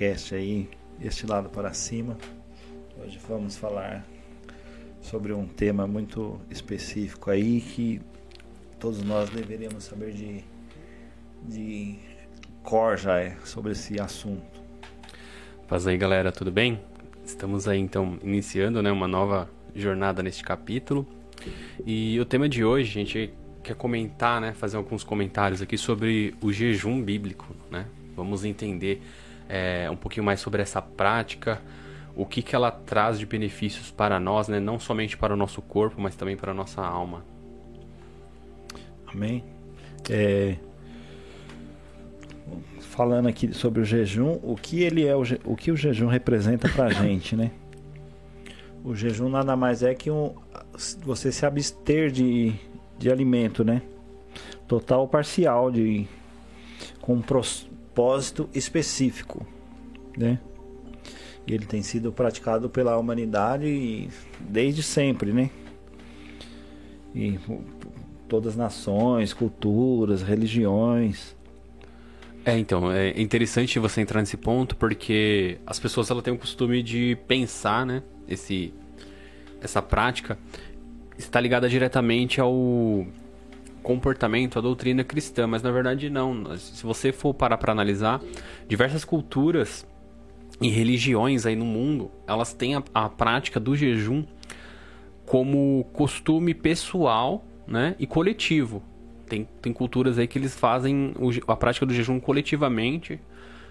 podcast aí, Este Lado para Cima. Hoje vamos falar sobre um tema muito específico aí que todos nós deveríamos saber de, de cor já é, sobre esse assunto. Faz aí galera, tudo bem? Estamos aí então iniciando né, uma nova jornada neste capítulo. E o tema de hoje, gente quer comentar, né, fazer alguns comentários aqui sobre o jejum bíblico, né? Vamos entender é, um pouquinho mais sobre essa prática, o que, que ela traz de benefícios para nós, né? Não somente para o nosso corpo, mas também para a nossa alma. Amém. É, falando aqui sobre o jejum, o que ele é, o, o que o jejum representa para a gente, né? O jejum nada mais é que um, você se abster de, de alimento, né? Total ou parcial, de, com um propósito específico, né? E ele tem sido praticado pela humanidade desde sempre, né? E todas as nações, culturas, religiões. É, então, é interessante você entrar nesse ponto porque as pessoas ela têm o costume de pensar, né, esse essa prática está ligada diretamente ao comportamento, à doutrina cristã, mas na verdade não. Se você for parar para analisar, diversas culturas e religiões aí no mundo, elas têm a, a prática do jejum como costume pessoal, né, e coletivo. Tem, tem culturas aí que eles fazem o, a prática do jejum coletivamente,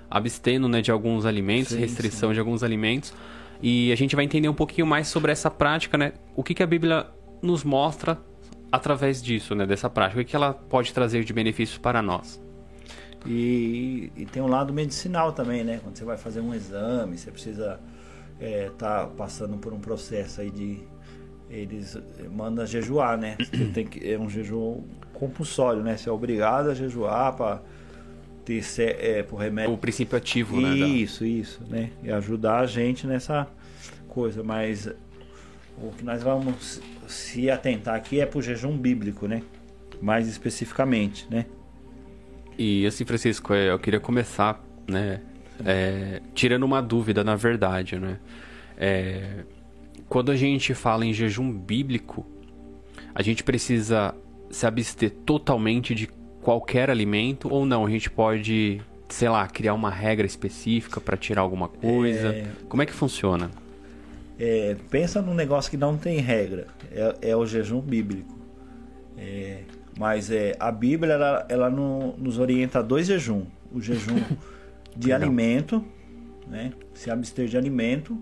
abstendo, né, de alguns alimentos, sim, restrição sim. de alguns alimentos. E a gente vai entender um pouquinho mais sobre essa prática, né? O que, que a Bíblia nos mostra através disso, né? Dessa prática. O que ela pode trazer de benefícios para nós? E, e, tem um lado medicinal também, né? Quando você vai fazer um exame, você precisa estar é, tá passando por um processo aí de eles mandam jejuar, né? Você tem que é um jejum compulsório, né? Você é obrigado a jejuar para ter é, por remédio. O princípio ativo, né? Isso, isso, né? E ajudar a gente nessa coisa, mas o que nós vamos se atentar aqui é para o jejum bíblico, né? Mais especificamente, né? E assim, Francisco, é, eu queria começar, né? É, tirando uma dúvida, na verdade, né? É, quando a gente fala em jejum bíblico, a gente precisa se abster totalmente de qualquer alimento ou não? A gente pode, sei lá, criar uma regra específica para tirar alguma coisa? É... Como é que funciona? É, pensa num negócio que não tem regra, é, é o jejum bíblico. É, mas é, a Bíblia ela, ela no, nos orienta a dois jejum: o jejum de alimento, né, se abster de alimento,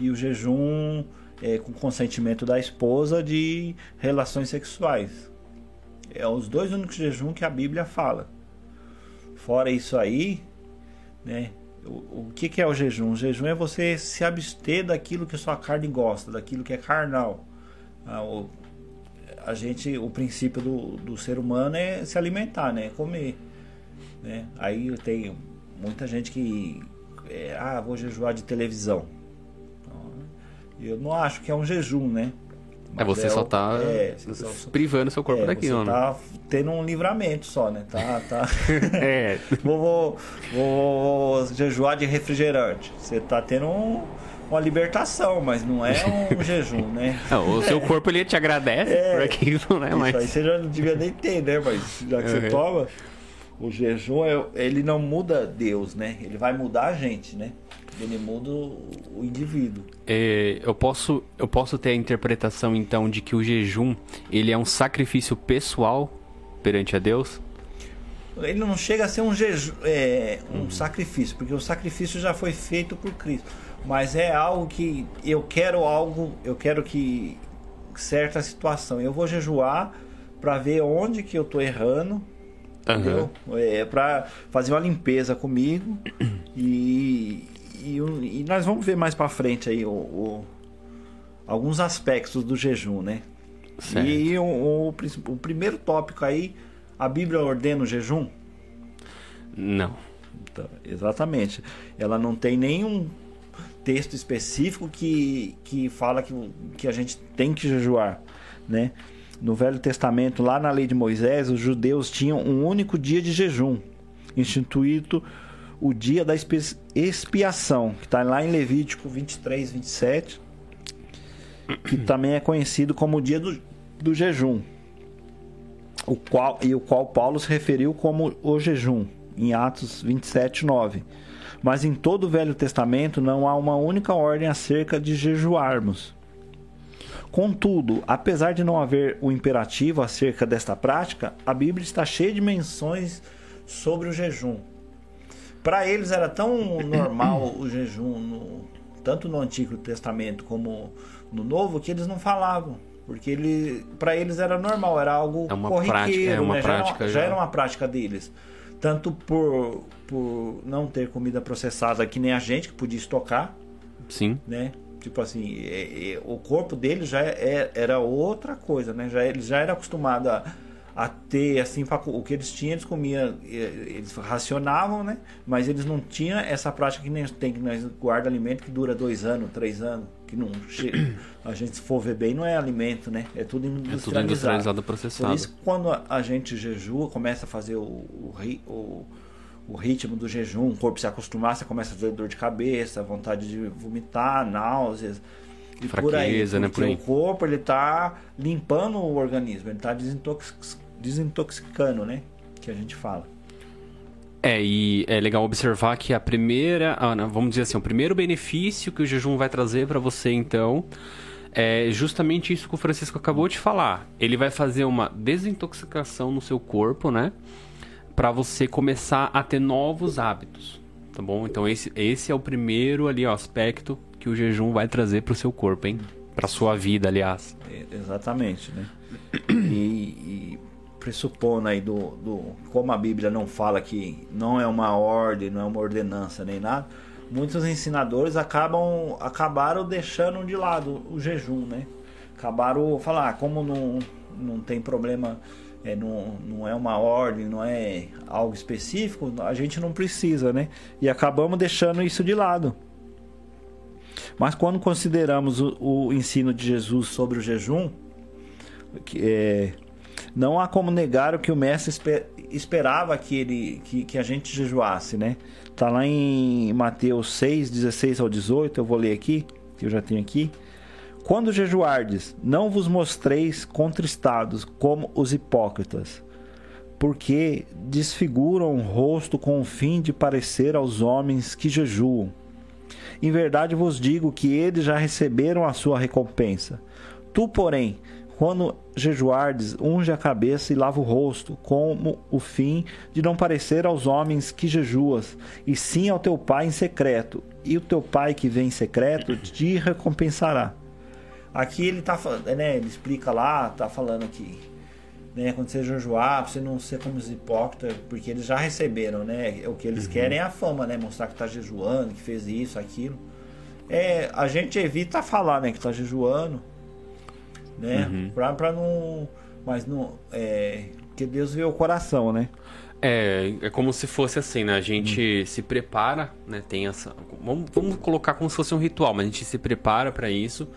e o jejum é, com consentimento da esposa de relações sexuais. É os dois únicos jejum que a Bíblia fala. Fora isso aí, né, o, o que, que é o jejum? O jejum é você se abster daquilo que sua carne gosta, daquilo que é carnal. Ah, o, a gente, o princípio do, do ser humano é se alimentar, né? Comer. Né? Aí tem muita gente que. É, ah, vou jejuar de televisão. Eu não acho que é um jejum, né? É, você é só tá é, privando seu corpo é, daquilo, você né? tá tendo um livramento só, né? Tá, tá... é. vou, vou, vou, jejuar de refrigerante. Você tá tendo um, uma libertação, mas não é um jejum, né? Não, o seu corpo ele te agradece é, por aquilo, né? Isso mas... aí você já não devia nem ter, né? Mas já que uhum. você toma, o jejum, é, ele não muda Deus, né? Ele vai mudar a gente, né? Ele muda o indivíduo. É, eu, posso, eu posso ter a interpretação, então, de que o jejum ele é um sacrifício pessoal perante a Deus? Ele não chega a ser um, jejum, é, um uhum. sacrifício, porque o sacrifício já foi feito por Cristo. Mas é algo que eu quero algo, eu quero que certa situação. Eu vou jejuar para ver onde que eu estou errando, Uhum. É, para fazer uma limpeza comigo e, e, e nós vamos ver mais para frente aí o, o, alguns aspectos do jejum, né? Certo. E o, o, primeiro tópico aí, a Bíblia ordena o jejum? Não. Então, exatamente. Ela não tem nenhum texto específico que, que fala que, que a gente tem que jejuar, né? No Velho Testamento, lá na lei de Moisés, os judeus tinham um único dia de jejum, instituído o dia da expiação, que está lá em Levítico 23, 27, que também é conhecido como o dia do, do jejum, o qual, e o qual Paulo se referiu como o jejum, em Atos 27, 9. Mas em todo o Velho Testamento não há uma única ordem acerca de jejuarmos. Contudo, apesar de não haver o imperativo acerca desta prática, a Bíblia está cheia de menções sobre o jejum. Para eles era tão normal o jejum, no, tanto no Antigo Testamento como no Novo, que eles não falavam. Porque ele, para eles era normal, era algo é uma corriqueiro, prática, é uma né? prática já, já, era uma prática deles. Tanto por, por não ter comida processada que nem a gente, que podia estocar. Sim. Né? Tipo assim, é, é, o corpo dele já é, era outra coisa, né? Já, ele já era acostumado a a ter assim o que eles tinham eles comiam eles racionavam né mas eles não tinham essa prática que nem tem que nós guarda alimento que dura dois anos três anos que não a gente se for ver bem não é alimento né é tudo industrializado, é tudo industrializado processado por isso quando a gente jejua começa a fazer o, o, o, o ritmo do jejum o corpo se acostumar você começa a ter dor de cabeça vontade de vomitar náuseas e Fraqueza, por aí, né? Por aí. o corpo ele tá limpando o organismo, ele tá desintox desintoxicando, né? Que a gente fala. É, e é legal observar que a primeira, vamos dizer assim, o primeiro benefício que o jejum vai trazer para você, então, é justamente isso que o Francisco acabou de falar. Ele vai fazer uma desintoxicação no seu corpo, né? Para você começar a ter novos hábitos, tá bom? Então esse, esse é o primeiro ali ó, aspecto que o jejum vai trazer para o seu corpo, hein? Para sua vida, aliás. É, exatamente, né? E, e pressupondo aí do, do como a Bíblia não fala que não é uma ordem, não é uma ordenança nem nada, muitos ensinadores acabam acabaram deixando de lado o jejum, né? Acabaram falar, ah, como não, não tem problema, é, não, não é uma ordem, não é algo específico, a gente não precisa, né? E acabamos deixando isso de lado. Mas quando consideramos o, o ensino de Jesus sobre o jejum, que é, não há como negar o que o mestre esper, esperava que, ele, que, que a gente jejuasse, né? Tá lá em Mateus 6, 16 ao 18, eu vou ler aqui, que eu já tenho aqui. Quando jejuardes, não vos mostreis contristados como os hipócritas, porque desfiguram o rosto com o fim de parecer aos homens que jejuam. Em verdade vos digo que eles já receberam a sua recompensa. Tu, porém, quando jejuardes, unge a cabeça e lava o rosto, como o fim de não parecer aos homens que jejuas, e sim ao teu pai em secreto, e o teu pai que vem em secreto te recompensará. Aqui ele tá né, ele explica lá, tá falando que né, quando você jejuar, você não ser como os hipócritas, porque eles já receberam, né? O que eles uhum. querem é a fama, né? Mostrar que tá jejuando, que fez isso, aquilo. É, a gente evita falar, né, que tá jejuando né? Uhum. Pra, pra não. Mas não. É, que Deus vê o coração, né? É, é como se fosse assim, né? A gente uhum. se prepara, né? Tem essa. Vamos, vamos colocar como se fosse um ritual, mas a gente se prepara para isso.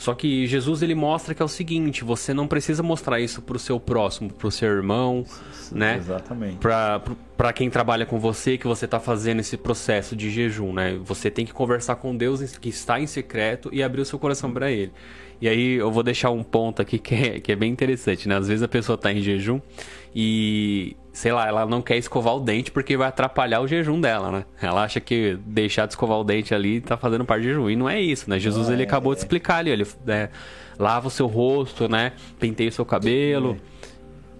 Só que Jesus ele mostra que é o seguinte: você não precisa mostrar isso pro seu próximo, pro seu irmão, Sim, né? Exatamente. Para quem trabalha com você, que você está fazendo esse processo de jejum, né? Você tem que conversar com Deus que está em secreto e abrir o seu coração para Ele. E aí eu vou deixar um ponto aqui que é, que é bem interessante, né? Às vezes a pessoa está em jejum e, sei lá, ela não quer escovar o dente porque vai atrapalhar o jejum dela, né? Ela acha que deixar de escovar o dente ali tá fazendo parte de jejum. E não é isso, né? Jesus ele acabou de explicar ali, ele né? lava o seu rosto, né? Penteia o seu cabelo.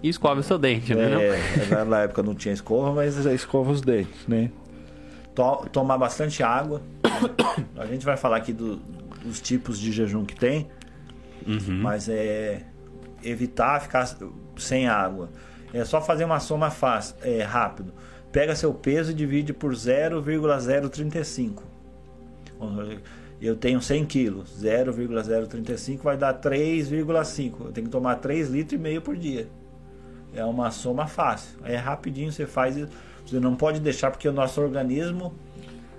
E escova o seu dente, né? É, na época não tinha escova, mas escova os dentes, né? tomar bastante água. A gente vai falar aqui do, dos tipos de jejum que tem. Uhum. Mas é evitar ficar sem água. É só fazer uma soma fácil, é, rápido. Pega seu peso e divide por 0,035. Eu tenho 100 quilos, 0,035 vai dar 3,5. Eu tenho que tomar 3 litros e meio por dia. É uma soma fácil. É rapidinho, você faz. Você não pode deixar porque o nosso organismo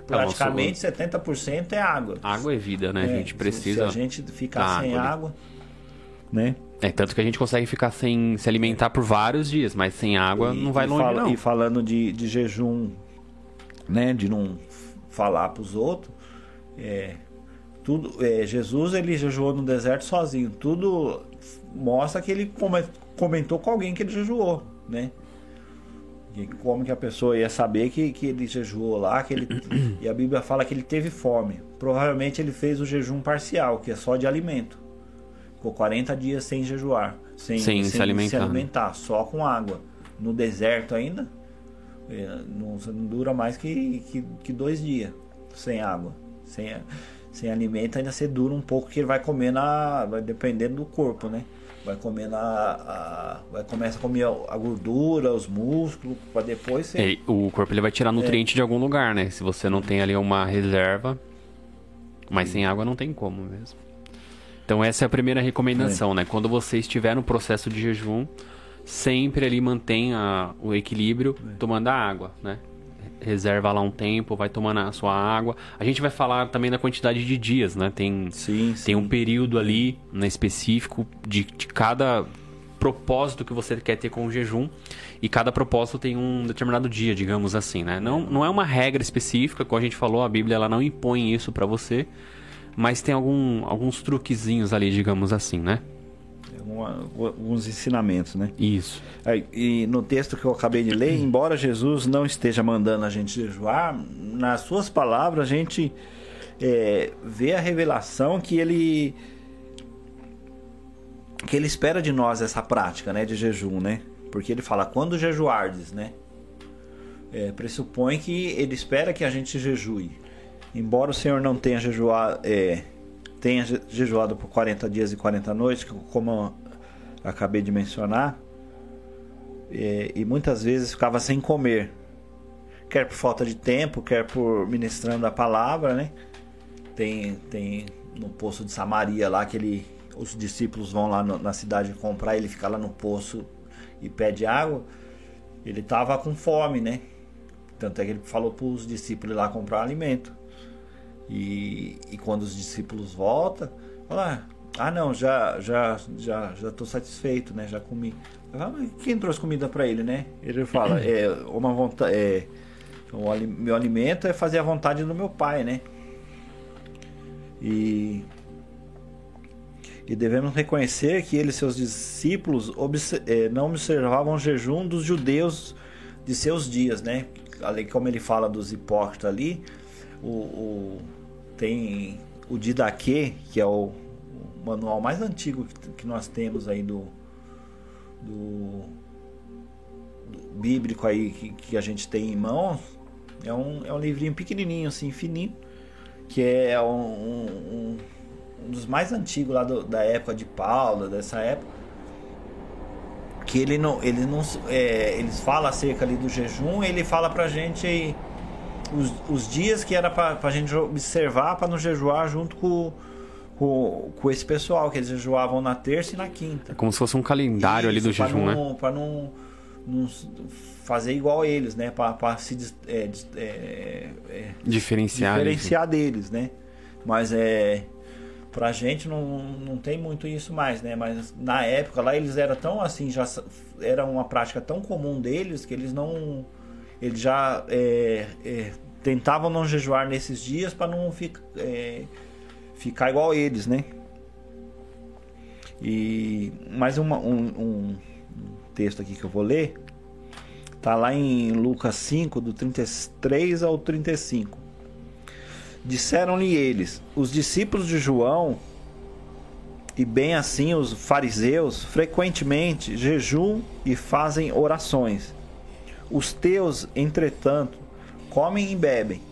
praticamente nosso... 70% é água. Água é vida, né? É, a gente precisa. Se, se a gente ficar sem água, água, né? É, tanto que a gente consegue ficar sem se alimentar por vários dias, mas sem água e, não vai longe, fala, não. E falando de, de jejum né, de não falar para os outros. É, tudo, é, Jesus ele jejuou no deserto sozinho. Tudo mostra que ele comentou com alguém que ele jejuou, né? E como que a pessoa ia saber que, que ele jejuou lá, que ele e a Bíblia fala que ele teve fome. Provavelmente ele fez o jejum parcial, que é só de alimento. Ficou 40 dias sem jejuar, sem, sem, sem se, alimentar. se alimentar, só com água. No deserto ainda, é, não, não dura mais que, que, que, dois dias sem água. Sem, sem alimento ainda se dura um pouco, que ele vai comer na. Vai dependendo do corpo, né? Vai comer na, a, vai começa a comer a gordura, os músculos, para depois ser... É, o corpo ele vai tirar nutriente é. de algum lugar, né? Se você não tem ali uma reserva, mas Sim. sem água não tem como mesmo. Então essa é a primeira recomendação, é. né? Quando você estiver no processo de jejum, sempre ali mantenha o equilíbrio é. tomando a água, né? Reserva lá um tempo, vai tomando a sua água. A gente vai falar também da quantidade de dias, né? Tem, sim, tem um período ali né, específico de, de cada propósito que você quer ter com o jejum e cada propósito tem um determinado dia, digamos assim, né? Não, não é uma regra específica, como a gente falou, a Bíblia ela não impõe isso para você, mas tem algum, alguns truquezinhos ali, digamos assim, né? Alguns ensinamentos, né? Isso. E no texto que eu acabei de ler, embora Jesus não esteja mandando a gente jejuar, nas suas palavras a gente é, vê a revelação que ele que ele espera de nós essa prática, né, de jejum, né? Porque ele fala quando jejuardes, né? É, pressupõe que ele espera que a gente jejue. Embora o Senhor não tenha jejuado, é, tenha jejuado por 40 dias e 40 noites, como acabei de mencionar, e, e muitas vezes ficava sem comer, quer por falta de tempo, quer por ministrando a palavra, né? Tem, tem no poço de Samaria lá que ele, os discípulos vão lá no, na cidade comprar, ele fica lá no poço e pede água. Ele estava com fome, né? Tanto é que ele falou para os discípulos ir lá comprar alimento. E, e quando os discípulos voltam, fala, ah não, já já já já estou satisfeito, né? Já comi. Falo, quem trouxe comida para ele, né? Ele fala, é uma vontade, é, o meu alimento é fazer a vontade do meu pai, né? E e devemos reconhecer que ele e seus discípulos é, não observavam o jejum dos judeus de seus dias, né? Ali, como ele fala dos hipócritas ali, o, o tem o Didaquê, que é o, o manual mais antigo que, que, nós temos aí do, do, do bíblico aí que, que, a gente tem em mãos. É um, é um livrinho pequenininho, assim, fininho, que é um, um, um dos mais antigos lá do, da época de Paulo, dessa época. Que ele não, ele não, é, eles falam acerca ali do jejum, ele fala pra gente os, os dias que era para a gente observar para não jejuar junto com, com, com esse pessoal, que eles jejuavam na terça e na quinta. É como se fosse um calendário Isso, ali do jejum, não, né? Para não, não fazer igual eles, né? Para se é, é, é, diferenciar, diferenciar deles, né? Mas é pra gente não, não tem muito isso mais, né? Mas na época lá eles eram tão assim, já era uma prática tão comum deles que eles não eles já é, é, tentavam não jejuar nesses dias para não ficar, é, ficar igual eles, né? E mais uma, um, um, texto aqui que eu vou ler. Tá lá em Lucas 5, do 33 ao 35. Disseram-lhe eles: Os discípulos de João, e bem assim os fariseus, frequentemente jejum e fazem orações. Os teus, entretanto, comem e bebem.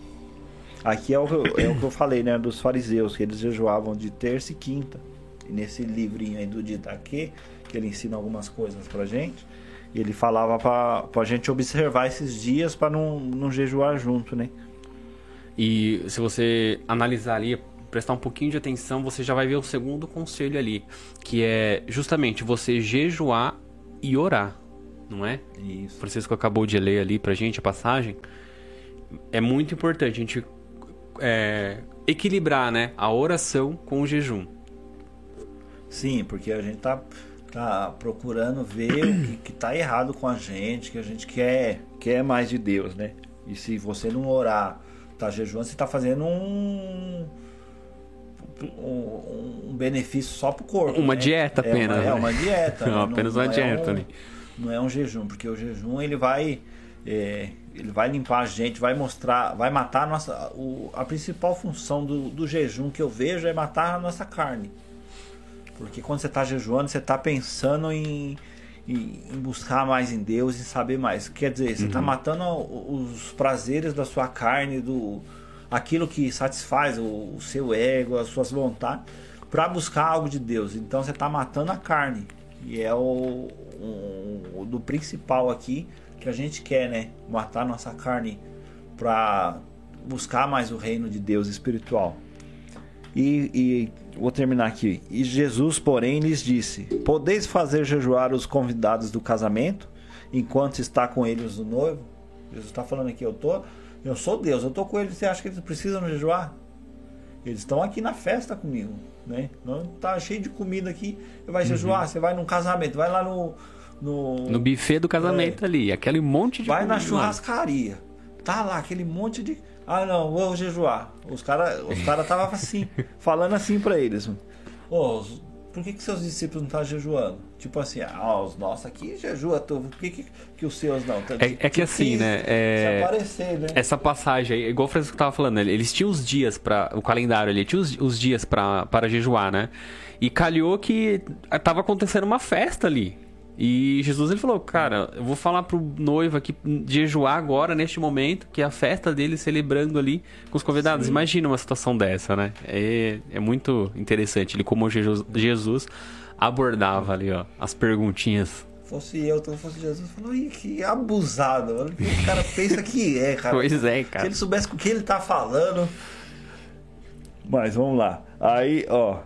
Aqui é o, é o que eu falei, né? Dos fariseus, que eles jejuavam de terça e quinta. E nesse livrinho aí do Didaquê, que ele ensina algumas coisas pra gente, ele falava pra, pra gente observar esses dias para não, não jejuar junto, né? E se você analisar ali, prestar um pouquinho de atenção, você já vai ver o segundo conselho ali, que é justamente você jejuar e orar não é? Isso. Francisco acabou de ler ali pra gente a passagem. É muito importante a gente é, equilibrar né, a oração com o jejum. Sim, porque a gente tá, tá procurando ver o que, que tá errado com a gente, que a gente quer, quer mais de Deus, né? E se você não orar, tá jejuando, você está fazendo um, um, um, benefício só pro corpo. Uma né? dieta é apenas. Uma, é uma dieta. não, apenas uma dieta é. Um, não é um jejum, porque o jejum ele vai. É, ele vai limpar a gente, vai mostrar, vai matar a nossa. O, a principal função do, do jejum que eu vejo é matar a nossa carne. Porque quando você está jejuando, você está pensando em, em, em, buscar mais em Deus, em saber mais. Quer dizer, você está uhum. matando os prazeres da sua carne, do aquilo que satisfaz o, o seu ego, as suas vontades, para buscar algo de Deus. Então você está matando a carne. E é o, o, o do principal aqui que a gente quer, né? Matar nossa carne para buscar mais o reino de Deus espiritual. E, e, vou terminar aqui. E Jesus, porém, lhes disse: Podeis fazer jejuar os convidados do casamento enquanto está com eles o noivo? Jesus está falando aqui: Eu tô, eu sou Deus, eu tô com eles. Você acha que eles precisam jejuar? Eles estão aqui na festa comigo, né? Não tá cheio de comida aqui. Vai jejuar? Uhum. Você vai num casamento, vai lá no no, no buffet do casamento é, ali, aquele monte de Vai na churrascaria. Tá lá aquele monte de ah, não, vou jejuar. Os caras os cara estavam assim, falando assim para eles. Oh, por que, que seus discípulos não estão jejuando? Tipo assim, ah, os nossos aqui jejua, por que, que, que os seus não? Tá, é, é, que assim, né? É... Aparecer, né? Essa passagem aí, igual o Francisco tava falando, eles tinham os dias para o calendário ali, tinha os, os dias para jejuar, né? E calhou que tava acontecendo uma festa ali. E Jesus ele falou, cara, eu vou falar pro noivo aqui jejuar agora, neste momento, que é a festa dele celebrando ali com os convidados. Sim. Imagina uma situação dessa, né? É, é muito interessante ele como Jesus, Jesus abordava ali, ó, as perguntinhas. Fosse eu, então fosse Jesus, falou, Ih, que abusado, olha o que o cara pensa que é, cara. Pois é, cara. Se ele soubesse com o que ele tá falando. Mas vamos lá. Aí, ó,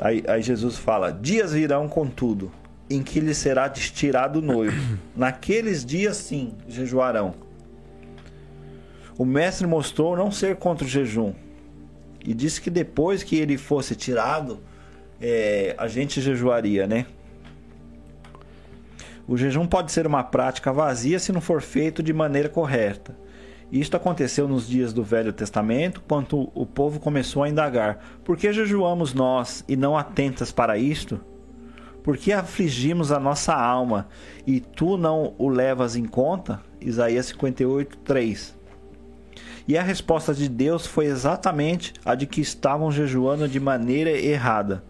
Aí, aí Jesus fala: Dias virão, contudo, em que lhe será tirado o noivo. Naqueles dias, sim, jejuarão. O mestre mostrou não ser contra o jejum e disse que depois que ele fosse tirado, é, a gente jejuaria, né? O jejum pode ser uma prática vazia se não for feito de maneira correta. Isto aconteceu nos dias do Velho Testamento, quando o povo começou a indagar: Por que jejuamos nós e não atentas para isto? Por que afligimos a nossa alma e tu não o levas em conta? Isaías 58, 3. E a resposta de Deus foi exatamente a de que estavam jejuando de maneira errada.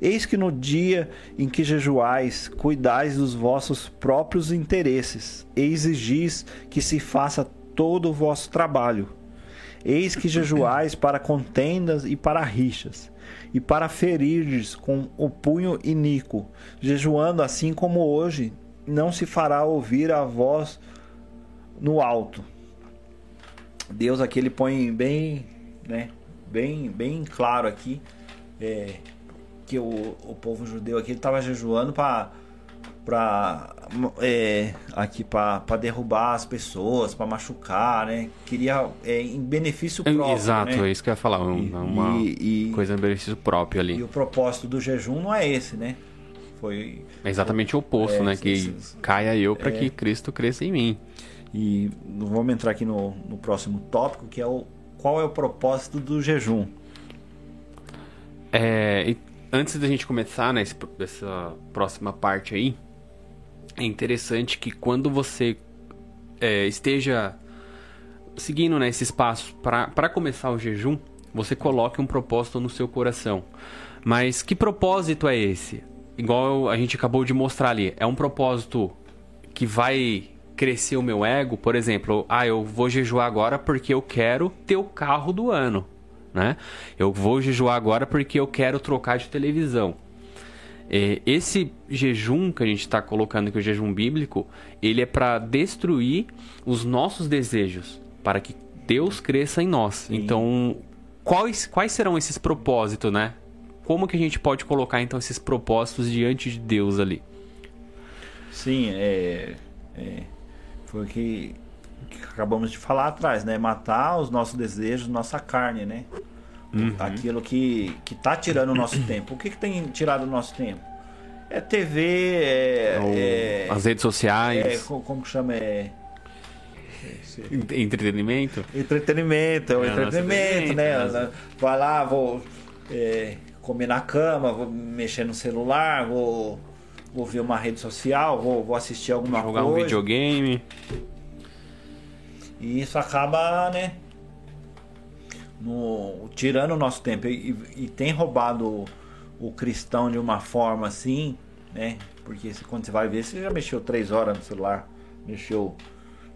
Eis que no dia em que jejuais, cuidais dos vossos próprios interesses, e exigis que se faça todo o vosso trabalho. Eis que jejuais para contendas e para rixas, e para ferirdes com o punho iníquo, jejuando assim como hoje, não se fará ouvir a voz no alto. Deus aqui ele põe bem, né, bem, bem claro aqui é, que o, o povo judeu aqui estava jejuando para para é, aqui para derrubar as pessoas, para machucar, né? Queria é, em benefício próprio. Exato, né? é isso que eu ia falar, uma e, e, coisa em benefício próprio ali. E o propósito do jejum não é esse, né? Foi é exatamente o oposto, é, né? Que esses, caia eu para que Cristo cresça em mim. E vamos entrar aqui no, no próximo tópico, que é o qual é o propósito do jejum. É, antes da gente começar nessa né, próxima parte aí, é interessante que quando você é, esteja seguindo né, passos para começar o jejum, você coloque um propósito no seu coração. Mas que propósito é esse? Igual a gente acabou de mostrar ali, é um propósito que vai crescer o meu ego, por exemplo, ah, eu vou jejuar agora porque eu quero ter o carro do ano, né? Eu vou jejuar agora porque eu quero trocar de televisão. É, esse jejum que a gente está colocando aqui, o jejum bíblico, ele é para destruir os nossos desejos, para que Deus cresça em nós. Sim. Então, quais, quais serão esses propósitos, né? Como que a gente pode colocar então esses propósitos diante de Deus ali? Sim, é, é foi o que, que, acabamos de falar atrás, né? Matar os nossos desejos, nossa carne, né? Uhum. Aquilo que, que tá tirando o nosso tempo. O que, que tem tirado o nosso tempo? É TV, é, é, as redes sociais. É, como chama? É, Entretenimento? Entretenimento, é o É, entretenimento, né? evento, Vai lá, vou é, comer na cama, vou mexer no celular, vou, vou ver uma rede social, vou, vou assistir alguma Jogar coisa. um videogame. E isso acaba, né? No- tirando o nosso tempo e, e tem roubado o, o cristão de uma forma assim, né? Porque se- quando você vai ver, você já mexeu três horas no celular, mexeu,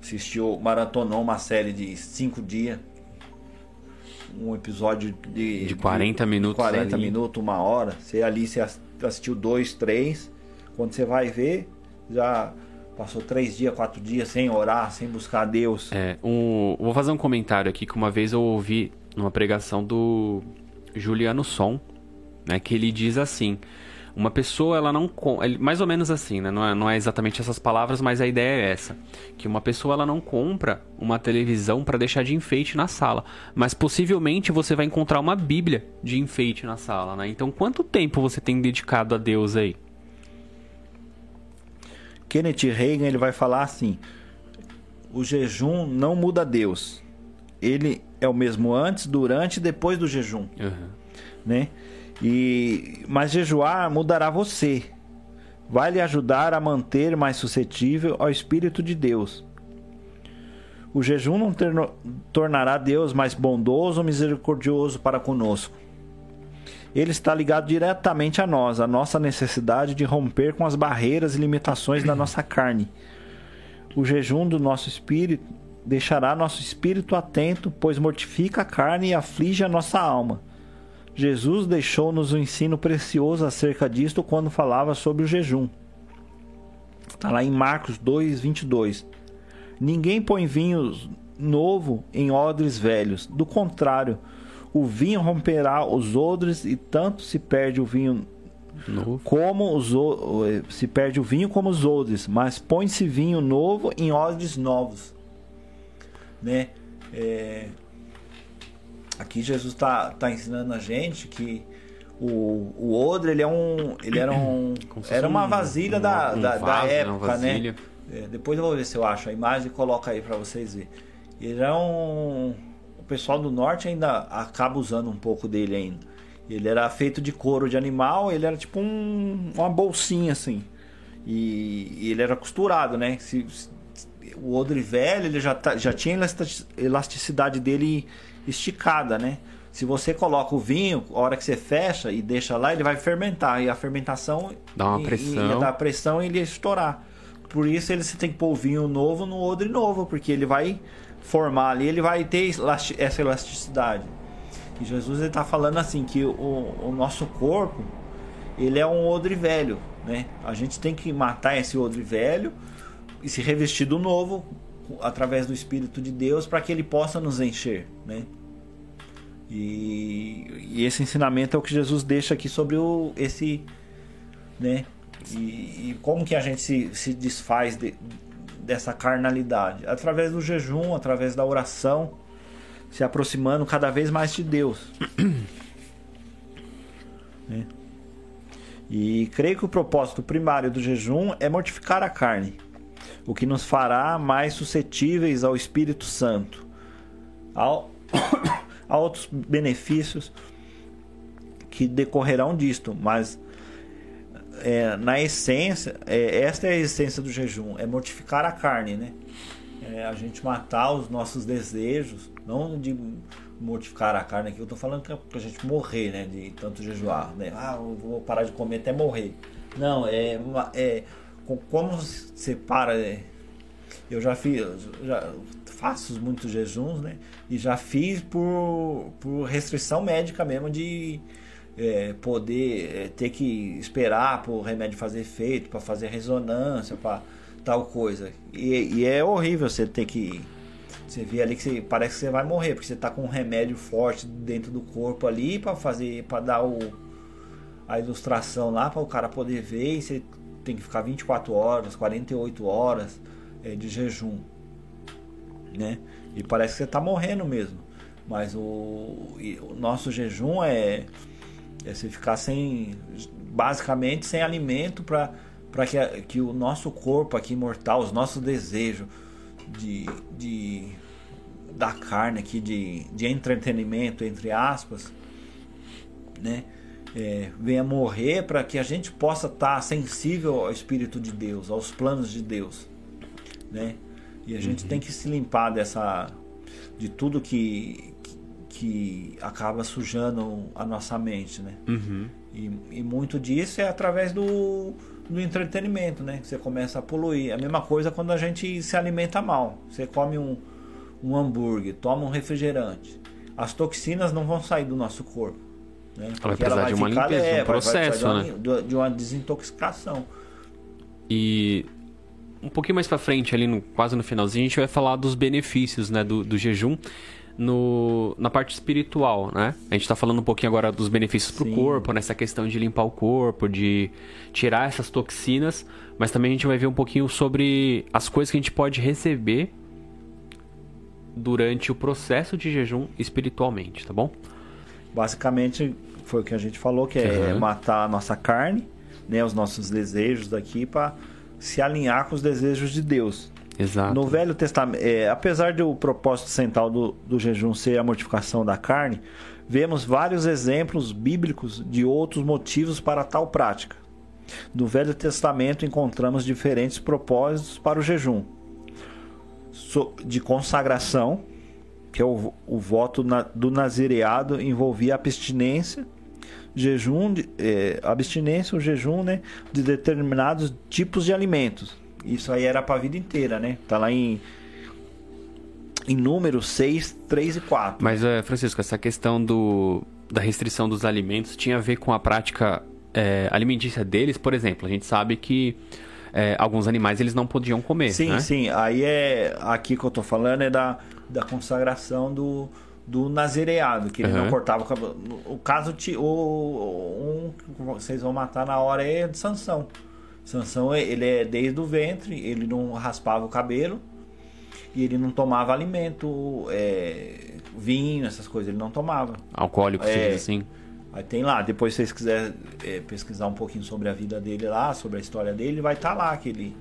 assistiu, maratonou uma série de cinco dias, um episódio de, De 40 minutos 40 ali. minutos, uma hora. Você ali você ass- assistiu dois, três. Quando você vai ver, já passou três dias, quatro dias sem orar, sem buscar a Deus. É, um, vou fazer um comentário aqui que uma vez eu ouvi numa pregação do Juliano Som, né, que ele diz assim: uma pessoa ela não mais ou menos assim, né, não é, não é exatamente essas palavras, mas a ideia é essa, que uma pessoa ela não compra uma televisão para deixar de enfeite na sala, mas possivelmente você vai encontrar uma Bíblia de enfeite na sala, né? Então quanto tempo você tem dedicado a Deus aí? Kenneth Reagan ele vai falar assim: o jejum não muda Deus. Ele é o mesmo antes, durante e depois do jejum, Uhum. né? E mas jejuar mudará você. Vai lhe ajudar a manter mais suscetível ao espírito de Deus. O jejum não terno- tornará Deus mais bondoso ou misericordioso para conosco. Ele está ligado diretamente a nós, a nossa necessidade de romper com as barreiras e limitações da nossa carne. O jejum do nosso espírito deixará nosso espírito atento, pois mortifica a carne e aflige a nossa alma. Jesus deixou-nos um ensino precioso acerca disto quando falava sobre o jejum. Está lá em Marcos 2, 22. Ninguém põe vinho novo em odres velhos. Do contrário, o vinho romperá os odres e tanto se perde o vinho Novo. como os o- se perde o vinho como os odres, mas põe-se vinho novo em odres novos, né? É, Aqui Jesus está tá ensinando a gente que o, o odre ele é um ele era um era uma um- vasilha um- da, um da, da vaso, né? Uma época, né? É, depois eu vou ver se eu acho a imagem e coloco aí para vocês verem. Ele é um. O pessoal do norte ainda acaba usando um pouco dele ainda. Ele era feito de couro de animal, ele era tipo um, uma bolsinha assim. E, e ele era costurado, né? Se- se- o odre velho ele já, tá- já tinha elasti- elasticidade dele esticada, né? Se você coloca o vinho, a hora que você fecha e deixa lá, ele vai fermentar. E a fermentação Dá uma e- pressão. Ia dar pressão e ele ia estourar. Por isso ele você tem que pôr o vinho novo no odre novo, porque ele vai formar ali, ele vai ter essa elasticidade. E Jesus está falando assim que o, o nosso corpo ele é um odre velho, né? A gente tem que matar esse odre velho e se revestir do novo através do Espírito de Deus para que ele possa nos encher, né? E, e esse ensinamento é o que Jesus deixa aqui sobre o, esse, né? E, e como que a gente se, se desfaz de- dessa carnalidade? Através do jejum, através da oração, se aproximando cada vez mais de Deus. Né? E creio que o propósito primário do jejum é mortificar a carne, o que nos fará mais suscetíveis ao Espírito Santo, ao, a outros benefícios que decorrerão disto, mas é, na essência, é, esta é a essência do jejum, é mortificar a carne, né? É a gente matar os nossos desejos, não de mortificar a carne aqui, eu tô falando que é pra gente morrer, né? De tanto jejuar, né? Ah, eu vou parar de comer até morrer. Não, é, é como você para. é, eu já fiz, já faço muitos jejuns, né? E já fiz por, por restrição médica mesmo de é, poder é, ter que esperar para o remédio fazer efeito, para fazer ressonância, para tal coisa. E, e é horrível você ter que. Você vê ali que você, parece que você vai morrer, porque você tá com um remédio forte dentro do corpo ali para fazer, para dar o, a ilustração lá para o cara poder ver e você tem que ficar 24 horas, 48 horas é, de jejum, né? E parece que você tá morrendo mesmo. Mas o, o nosso jejum é, é você ficar sem, basicamente sem alimento para para que, que o nosso corpo aqui mortal, os nossos desejos, de, de da carne aqui, de, de entretenimento, entre aspas, né? É, venha morrer para que a gente possa estar tá sensível ao Espírito de Deus, aos planos de Deus, né? E a gente uhum. tem que se limpar dessa de tudo que, que acaba sujando a nossa mente, né? Uhum. E, e, muito disso é através do, do entretenimento, né? Você começa a poluir. A mesma coisa quando a gente se alimenta mal. Você come um, um hambúrguer, toma um refrigerante. As toxinas não vão sair do nosso corpo. Né? Ela vai precisar de uma limpeza, leve, um processo, vai, vai de uma, né? De uma desintoxicação. E um pouquinho mais para frente, ali no, quase no finalzinho, a gente vai falar dos benefícios né, do, do jejum no, na parte espiritual, né? A gente está falando um pouquinho agora dos benefícios para o corpo, nessa questão de limpar o corpo, de tirar essas toxinas, mas também a gente vai ver um pouquinho sobre as coisas que a gente pode receber durante o processo de jejum espiritualmente, tá bom? Basicamente foi o que a gente falou, que é uhum. matar a nossa carne, né, os nossos desejos daqui para se alinhar com os desejos de Deus. Exato. No Velho Testamento, é, apesar do propósito central do, do jejum ser a mortificação da carne, vemos vários exemplos bíblicos de outros motivos para tal prática. No Velho Testamento encontramos diferentes propósitos para o jejum: de consagração, que é o, o voto na, do nazireado envolvia abstinência, jejum, de, é, abstinência, o jejum, né, de determinados tipos de alimentos isso aí era para a vida inteira, né? Tá lá em em números 6, 3 e 4. Mas, é, Francisco, essa questão do, da restrição dos alimentos tinha a ver com a prática é, alimentícia deles, por exemplo. A gente sabe que é, alguns animais eles não podiam comer. Sim, né? sim. Aí é. Aqui que eu tô falando é da, da consagração do, do nazireado, que ele uhum. não cortava o cabelo. O caso, o, um, vocês vão matar na hora é de Sansão. Sansão, ele é desde o ventre, ele não raspava o cabelo e ele não tomava alimento, é, vinho, essas coisas, ele não tomava. Alcoólico, é, assim. Aí tem lá, depois se vocês quiserem é, pesquisar um pouquinho sobre a vida dele lá, sobre a história dele, vai estar tá lá aquele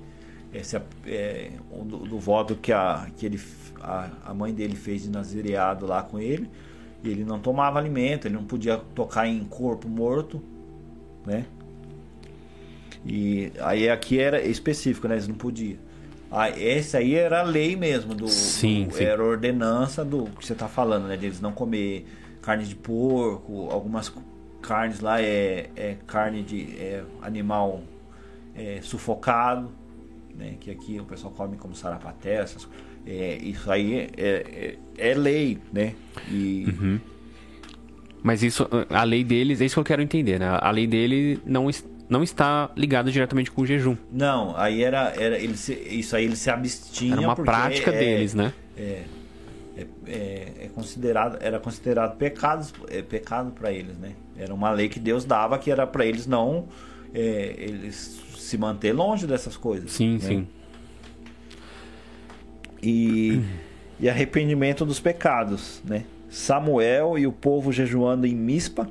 esse, é, do, do, voto que, a, que ele, a, a mãe dele fez de nazireado lá com ele. E ele não tomava alimento, ele não podia tocar em corpo morto, né? E aí aqui era específico, né? Eles não podiam. Ah, esse aí era a lei mesmo, do, sim, do sim. era ordenança do que você está falando, né? De eles não comer carne de porco, algumas carnes lá é, é carne de é, animal é, sufocado, né? Que aqui o pessoal come como sarapaté, essas, é, isso aí é, é, é, lei, né? E, uhum. Mas isso, a lei deles, é isso que eu quero entender, né? A lei dele não está não está ligado diretamente com o jejum. Não, aí era, era ele se, isso aí ele se abstinha. Era uma prática é, deles, né? É, é, é, é, considerado, era considerado pecado, é, pecado para eles, né? Era uma lei que Deus dava que era para eles não eles se manter longe dessas coisas. Sim, né? sim. E, e arrependimento dos pecados, né? Samuel e o povo jejuando em Mispa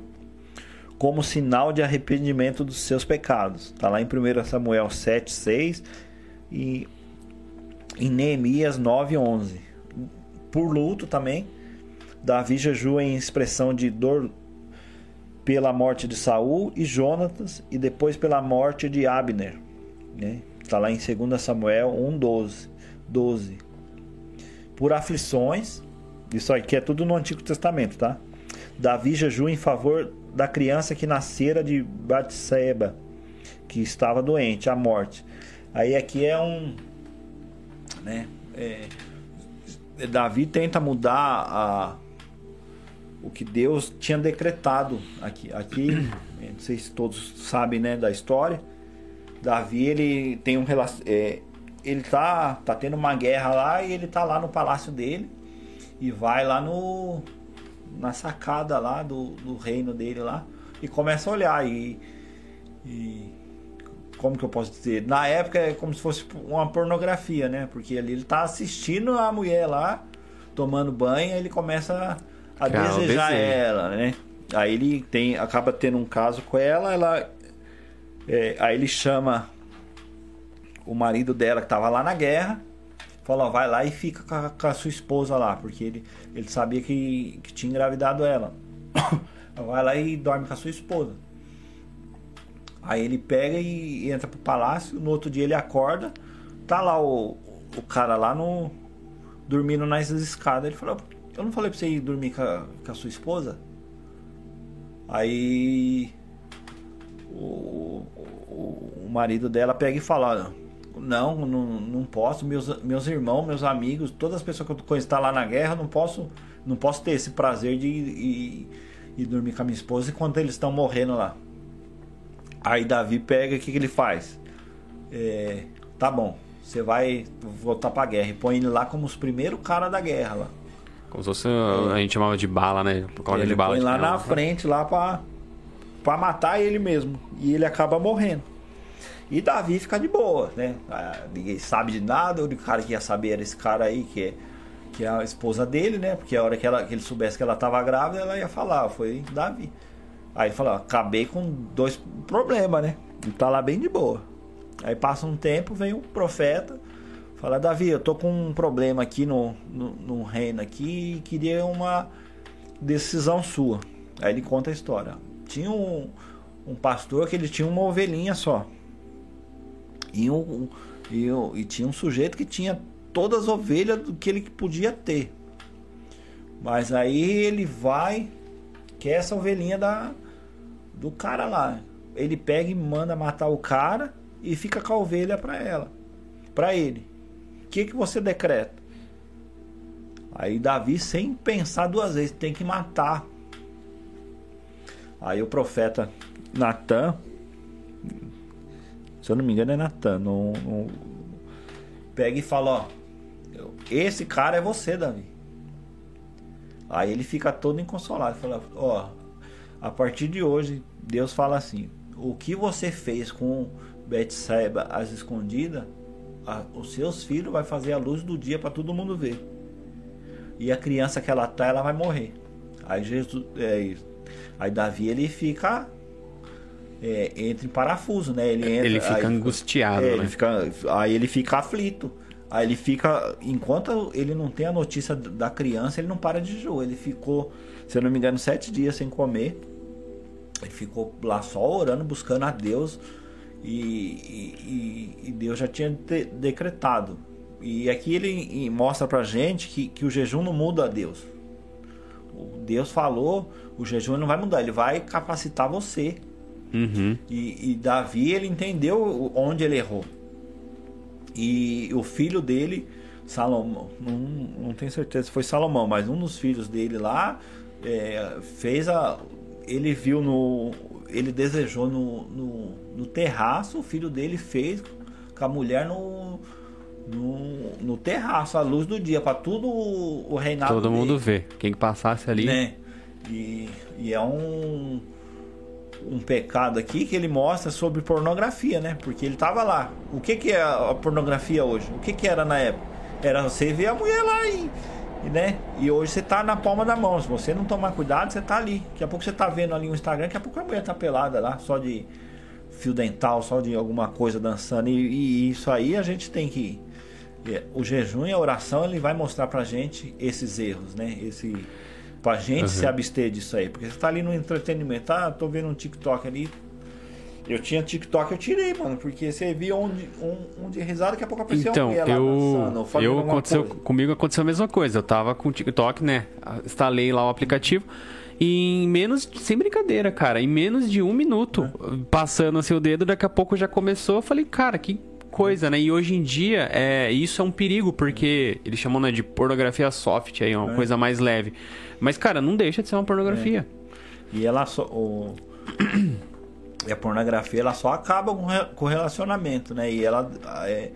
como sinal de arrependimento dos seus pecados. Está lá em 1 Samuel 7, 6 e em Neemias 9, 11. Por luto também, Davi jejua em expressão de dor pela morte de Saul e Jonatas e depois pela morte de Abner. Né? Está lá em 2 Samuel 1, 12. 12. Por aflições, isso aqui é tudo no Antigo Testamento, tá? Davi jejua em favor da criança que nascera de Batseba, que estava doente, a morte. Aí aqui é um, né? É, Davi tenta mudar a, o que Deus tinha decretado aqui. Aqui, não sei se todos sabem, né, da história. Davi ele tem um é, ele tá tá tendo uma guerra lá e ele tá lá no palácio dele e vai lá no na sacada lá do, do reino dele lá e começa a olhar e, e como que eu posso dizer? Na época é como se fosse uma pornografia, né? Porque ali ele tá assistindo a mulher lá tomando banho, e ele começa a desejar ela, né? Aí ele tem acaba tendo um caso com ela, ela é, aí ele chama o marido dela que estava lá na guerra, falou: ó, vai lá e fica com a, com a sua esposa lá, porque ele, ele sabia que, que tinha engravidado ela. vai lá e dorme com a sua esposa. Aí ele pega e entra pro palácio. No outro dia ele acorda, tá lá o, o cara lá no dormindo nas escadas. Ele falou: Eu não falei pra você ir dormir com a, com a sua esposa? Aí o, o, o marido dela pega e fala: não, não, não posso. Meus, meus irmãos, meus amigos, todas as pessoas que eu conheço tá lá na guerra, não posso, não posso ter esse prazer de ir, ir dormir com a minha esposa enquanto eles estão morrendo lá. Aí Davi pega, o que, que ele faz? É, tá bom, você vai voltar pra guerra e põe ele lá como os primeiros caras da guerra lá. Como se fosse, é. a gente chamava de bala, né? Ele de bala. Põe lá na frente, lá pra, pra matar ele mesmo. E ele acaba morrendo. E Davi fica de boa, né? Ah, ninguém sabe de nada, o único cara que ia saber era esse cara aí, que é, que é a esposa dele, né? Porque a hora que, ela, que ele soubesse que ela estava grávida, ela ia falar, foi Davi. Aí ele falou, acabei com dois problemas, né? E tá lá bem de boa. Aí passa um tempo, vem um profeta, fala, Davi, eu tô com um problema aqui no, no, no reino aqui e queria uma decisão sua. Aí ele conta a história. Tinha um, um pastor que ele tinha uma ovelhinha só. E, um, e, e tinha um sujeito que tinha todas as ovelhas do que ele podia ter. Mas aí ele vai, quer essa ovelhinha da, do cara lá. Ele pega e manda matar o cara e fica com a ovelha para ela, para ele. Que, que você decreta? Aí Davi, sem pensar duas vezes, tem que matar. Aí o profeta Natan se eu não me engano é Natan, não, não, pega e fala, ó, esse cara é você, Davi. Aí ele fica todo inconsolado, fala, ó, a partir de hoje Deus fala assim, o que você fez com Betseba as escondidas, os seus filhos vai fazer a luz do dia para todo mundo ver. E a criança que ela tá, ela vai morrer. Aí Jesus, é, aí Davi ele fica é, entra em parafuso, né? Ele, entra, ele fica aí, angustiado, é, né? Ele fica, aí ele fica aflito. Aí ele fica. Enquanto ele não tem a notícia da criança, ele não para de jejum. Ele ficou, se eu não me engano, sete dias sem comer. Ele ficou lá só orando, buscando a Deus. E, e, e Deus já tinha de, decretado. E aqui ele mostra pra gente que, que o jejum não muda a Deus. Deus falou, o jejum não vai mudar, ele vai capacitar você Uhum. E, e, Davi, ele entendeu onde ele errou. E o filho dele, Salomão, não, não tenho certeza se foi Salomão, mas um dos filhos dele lá é, fez a. Ele viu no. Ele desejou no, no, no terraço, o filho dele fez com a mulher no, no, no terraço, à luz do dia, para tudo o reinado. Todo dele. mundo vê. Quem passasse ali. Né? E, e é um um pecado aqui que ele mostra sobre pornografia, né? Porque ele tava lá. O que que é a pornografia hoje? O que que era na época? Era você ver a mulher lá e, e né? E hoje você tá na palma da mão. Se você não tomar cuidado, você tá ali. Daqui a pouco você tá vendo ali no Instagram, daqui a pouco a mulher tá pelada lá, só de fio dental, só de alguma coisa dançando. E, e isso aí a gente tem que é, o jejum e a oração ele vai mostrar pra gente esses erros, né? Esse Pra gente uhum. se abster disso aí. Porque você tá ali no entretenimento, ah, tô vendo um TikTok ali. Eu tinha TikTok, eu tirei, mano, porque você via um um, um de risada, daqui a pouco apareceu então, eu, dançando, eu aconteceu, coisa. Comigo aconteceu a mesma coisa. Eu tava com o TikTok, né? Instalei lá o aplicativo. E em menos, sem brincadeira, cara, em menos de um minuto, é. passando assim o dedo, daqui a pouco já começou. Eu falei, cara, que coisa, né? E hoje em dia, é, isso é um perigo, porque eles chamam né, de pornografia soft, aí, uma é. coisa mais leve. Mas, cara, não deixa de ser uma pornografia. É. E ela só. O... e a pornografia ela só acaba com o relacionamento, né? E ela. É,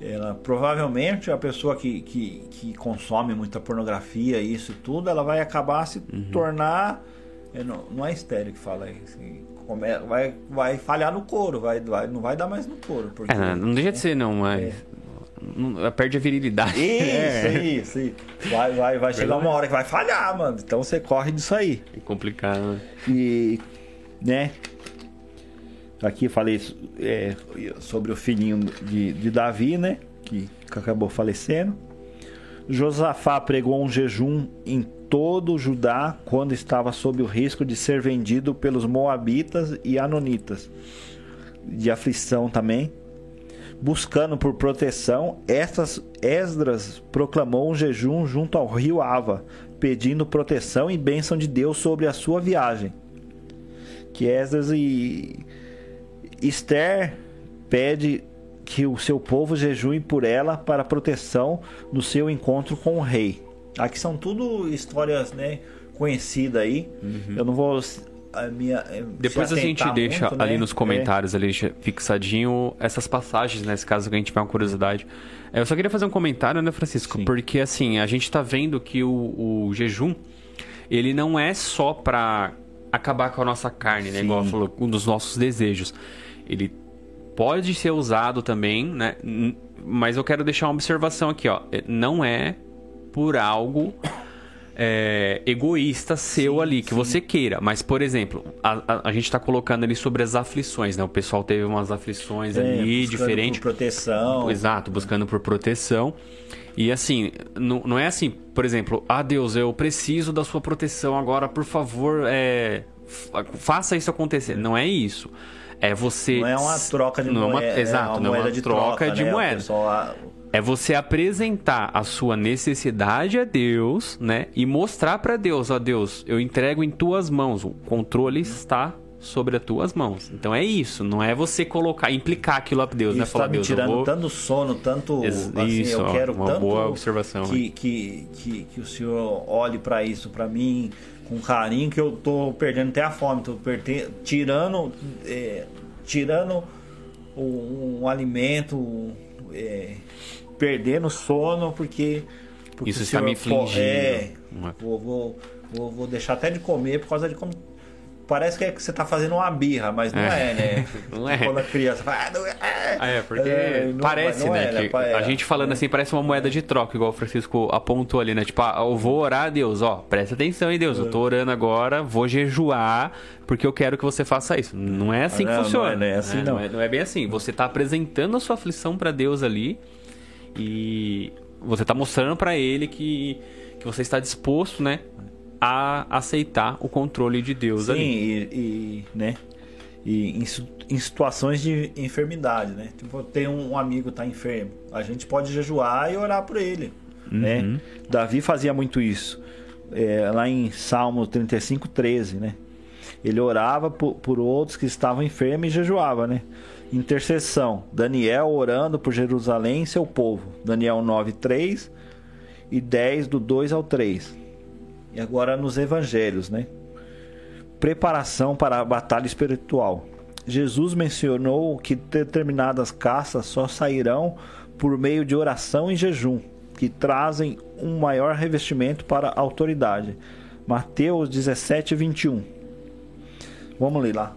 ela provavelmente a pessoa que, que, que consome muita pornografia, isso e tudo, ela vai acabar se uhum. tornar. É, não, não é estéreo que fala isso. Vai, vai falhar no couro, vai, vai, não vai dar mais no couro. Porque, é, não deixa de ser, não, mas. É perde a virilidade. Isso, é. isso, isso. Vai, vai, vai chegar uma hora que vai falhar, mano. Então você corre disso aí. É complicado, né? E, né? Aqui falei é, sobre o filhinho de, de Davi, né? que, acabou falecendo. Josafá pregou um jejum em todo o Judá quando estava sob o risco de ser vendido pelos moabitas e anonitas, de aflição também. Buscando por proteção, estas, Esdras proclamou um jejum junto ao rio Ava, pedindo proteção e bênção de Deus sobre a sua viagem. Que Esdras e Esther pede que o seu povo jejue por ela para proteção no seu encontro com o rei. Aqui são tudo histórias, né, conhecidas aí. Uhum. Eu não vou a minha, eh, Depois a gente deixa ali né? nos comentários é. ali fixadinho essas passagens, nesse né, caso que a gente tiver uma curiosidade. Eu só queria fazer um comentário, né, Francisco? Sim. Porque assim, a gente tá vendo que o, o jejum ele não é só para acabar com a nossa carne, né? Sim. Igual falou, um dos nossos desejos. Ele pode ser usado também, né? Mas eu quero deixar uma observação aqui, ó. É, não é por algo é, egoísta seu sim, ali, que sim. você queira. Mas, por exemplo, a, a, a gente está colocando ali sobre as aflições, né? O pessoal teve umas aflições é, ali diferentes. Por proteção. Exato, buscando por proteção. E assim, não, não é assim, por exemplo, ah Deus, eu preciso da sua proteção agora, por favor, é, faça isso acontecer. Não é isso. É você. Não é uma troca de não moeda. É uma, exato, é uma não é uma de troca, troca de né? moeda. Pessoal... É você apresentar a sua necessidade a Deus, né? E mostrar para Deus, ó Deus, eu entrego em tuas mãos. O controle está sobre as tuas mãos. Então é isso, não é você colocar, implicar aquilo a Deus, isso né? Falar, tá me tirando vou... tanto sono, tanto Ex assim, isso, eu quero uma tanto boa observação, que, que, que, que, o Senhor olhe para isso para mim com carinho que eu tô perdendo até a fome, tô perdendo, tirando é, tirando um, um alimento, é, perdendo sono porque, porque isso está me infligindo. É, vou, vou, vou, vou deixar até de comer por causa de como parece que, é que você está fazendo uma birra, mas não é, é né? não é. Quando a criança fala, ah, não é. Ah, é, porque é, não, parece, não né? É, a gente falando assim parece uma moeda de troca, igual o Francisco apontou ali, né? Tipo, ah, eu vou orar a Deus, ó, presta atenção em Deus, eu tô orando agora, vou jejuar, porque eu quero que você faça isso. Não é assim que funciona. Não é, assim, não. Não, é, bem assim. Você está apresentando a sua aflição para Deus ali e você está mostrando para ele que, que você está disposto, né? A aceitar o controle de Deus Sim, ali. E, e, né? E em, em, situações de enfermidade, né? Tipo, tem um, um amigo tá enfermo, a gente pode jejuar e orar por ele, uhum. né? Davi fazia muito isso. É, lá em Salmo 35, 13, né? Ele orava por, por outros que estavam enfermos e jejuava, né? Intercessão. Daniel orando por Jerusalém e seu povo. Daniel 9, 3 e 10, do 2 ao 3 e agora nos evangelhos, né? Preparação para a batalha espiritual. Jesus mencionou que determinadas caças só sairão por meio de oração e jejum, que trazem um maior revestimento para a autoridade. Mateus 17, 21. Vamos ler lá.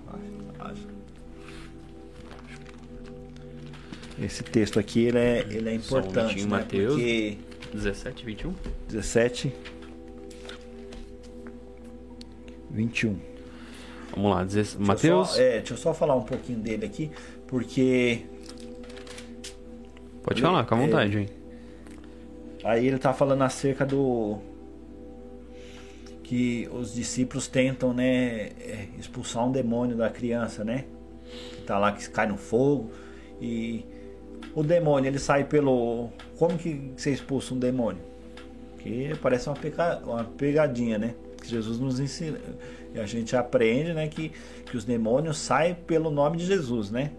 Esse texto aqui ele é, ele é importante. Um né? Mateus Porque 17, 21? 17, 21. Vamos lá, Mateus. é, deixa eu só falar um pouquinho dele aqui, porque. Pode falar, com a vontade, é, hein? Aí ele tá falando acerca do. Que os discípulos tentam, né, é, expulsar um demônio da criança, né? Que tá lá, que cai no fogo. E o demônio, ele sai pelo. Como que você expulsa um demônio? Que parece uma, peca... uma pegadinha, né? Que Jesus nos ensina. E a gente aprende né, que, que os demônios saem pelo nome de Jesus, né?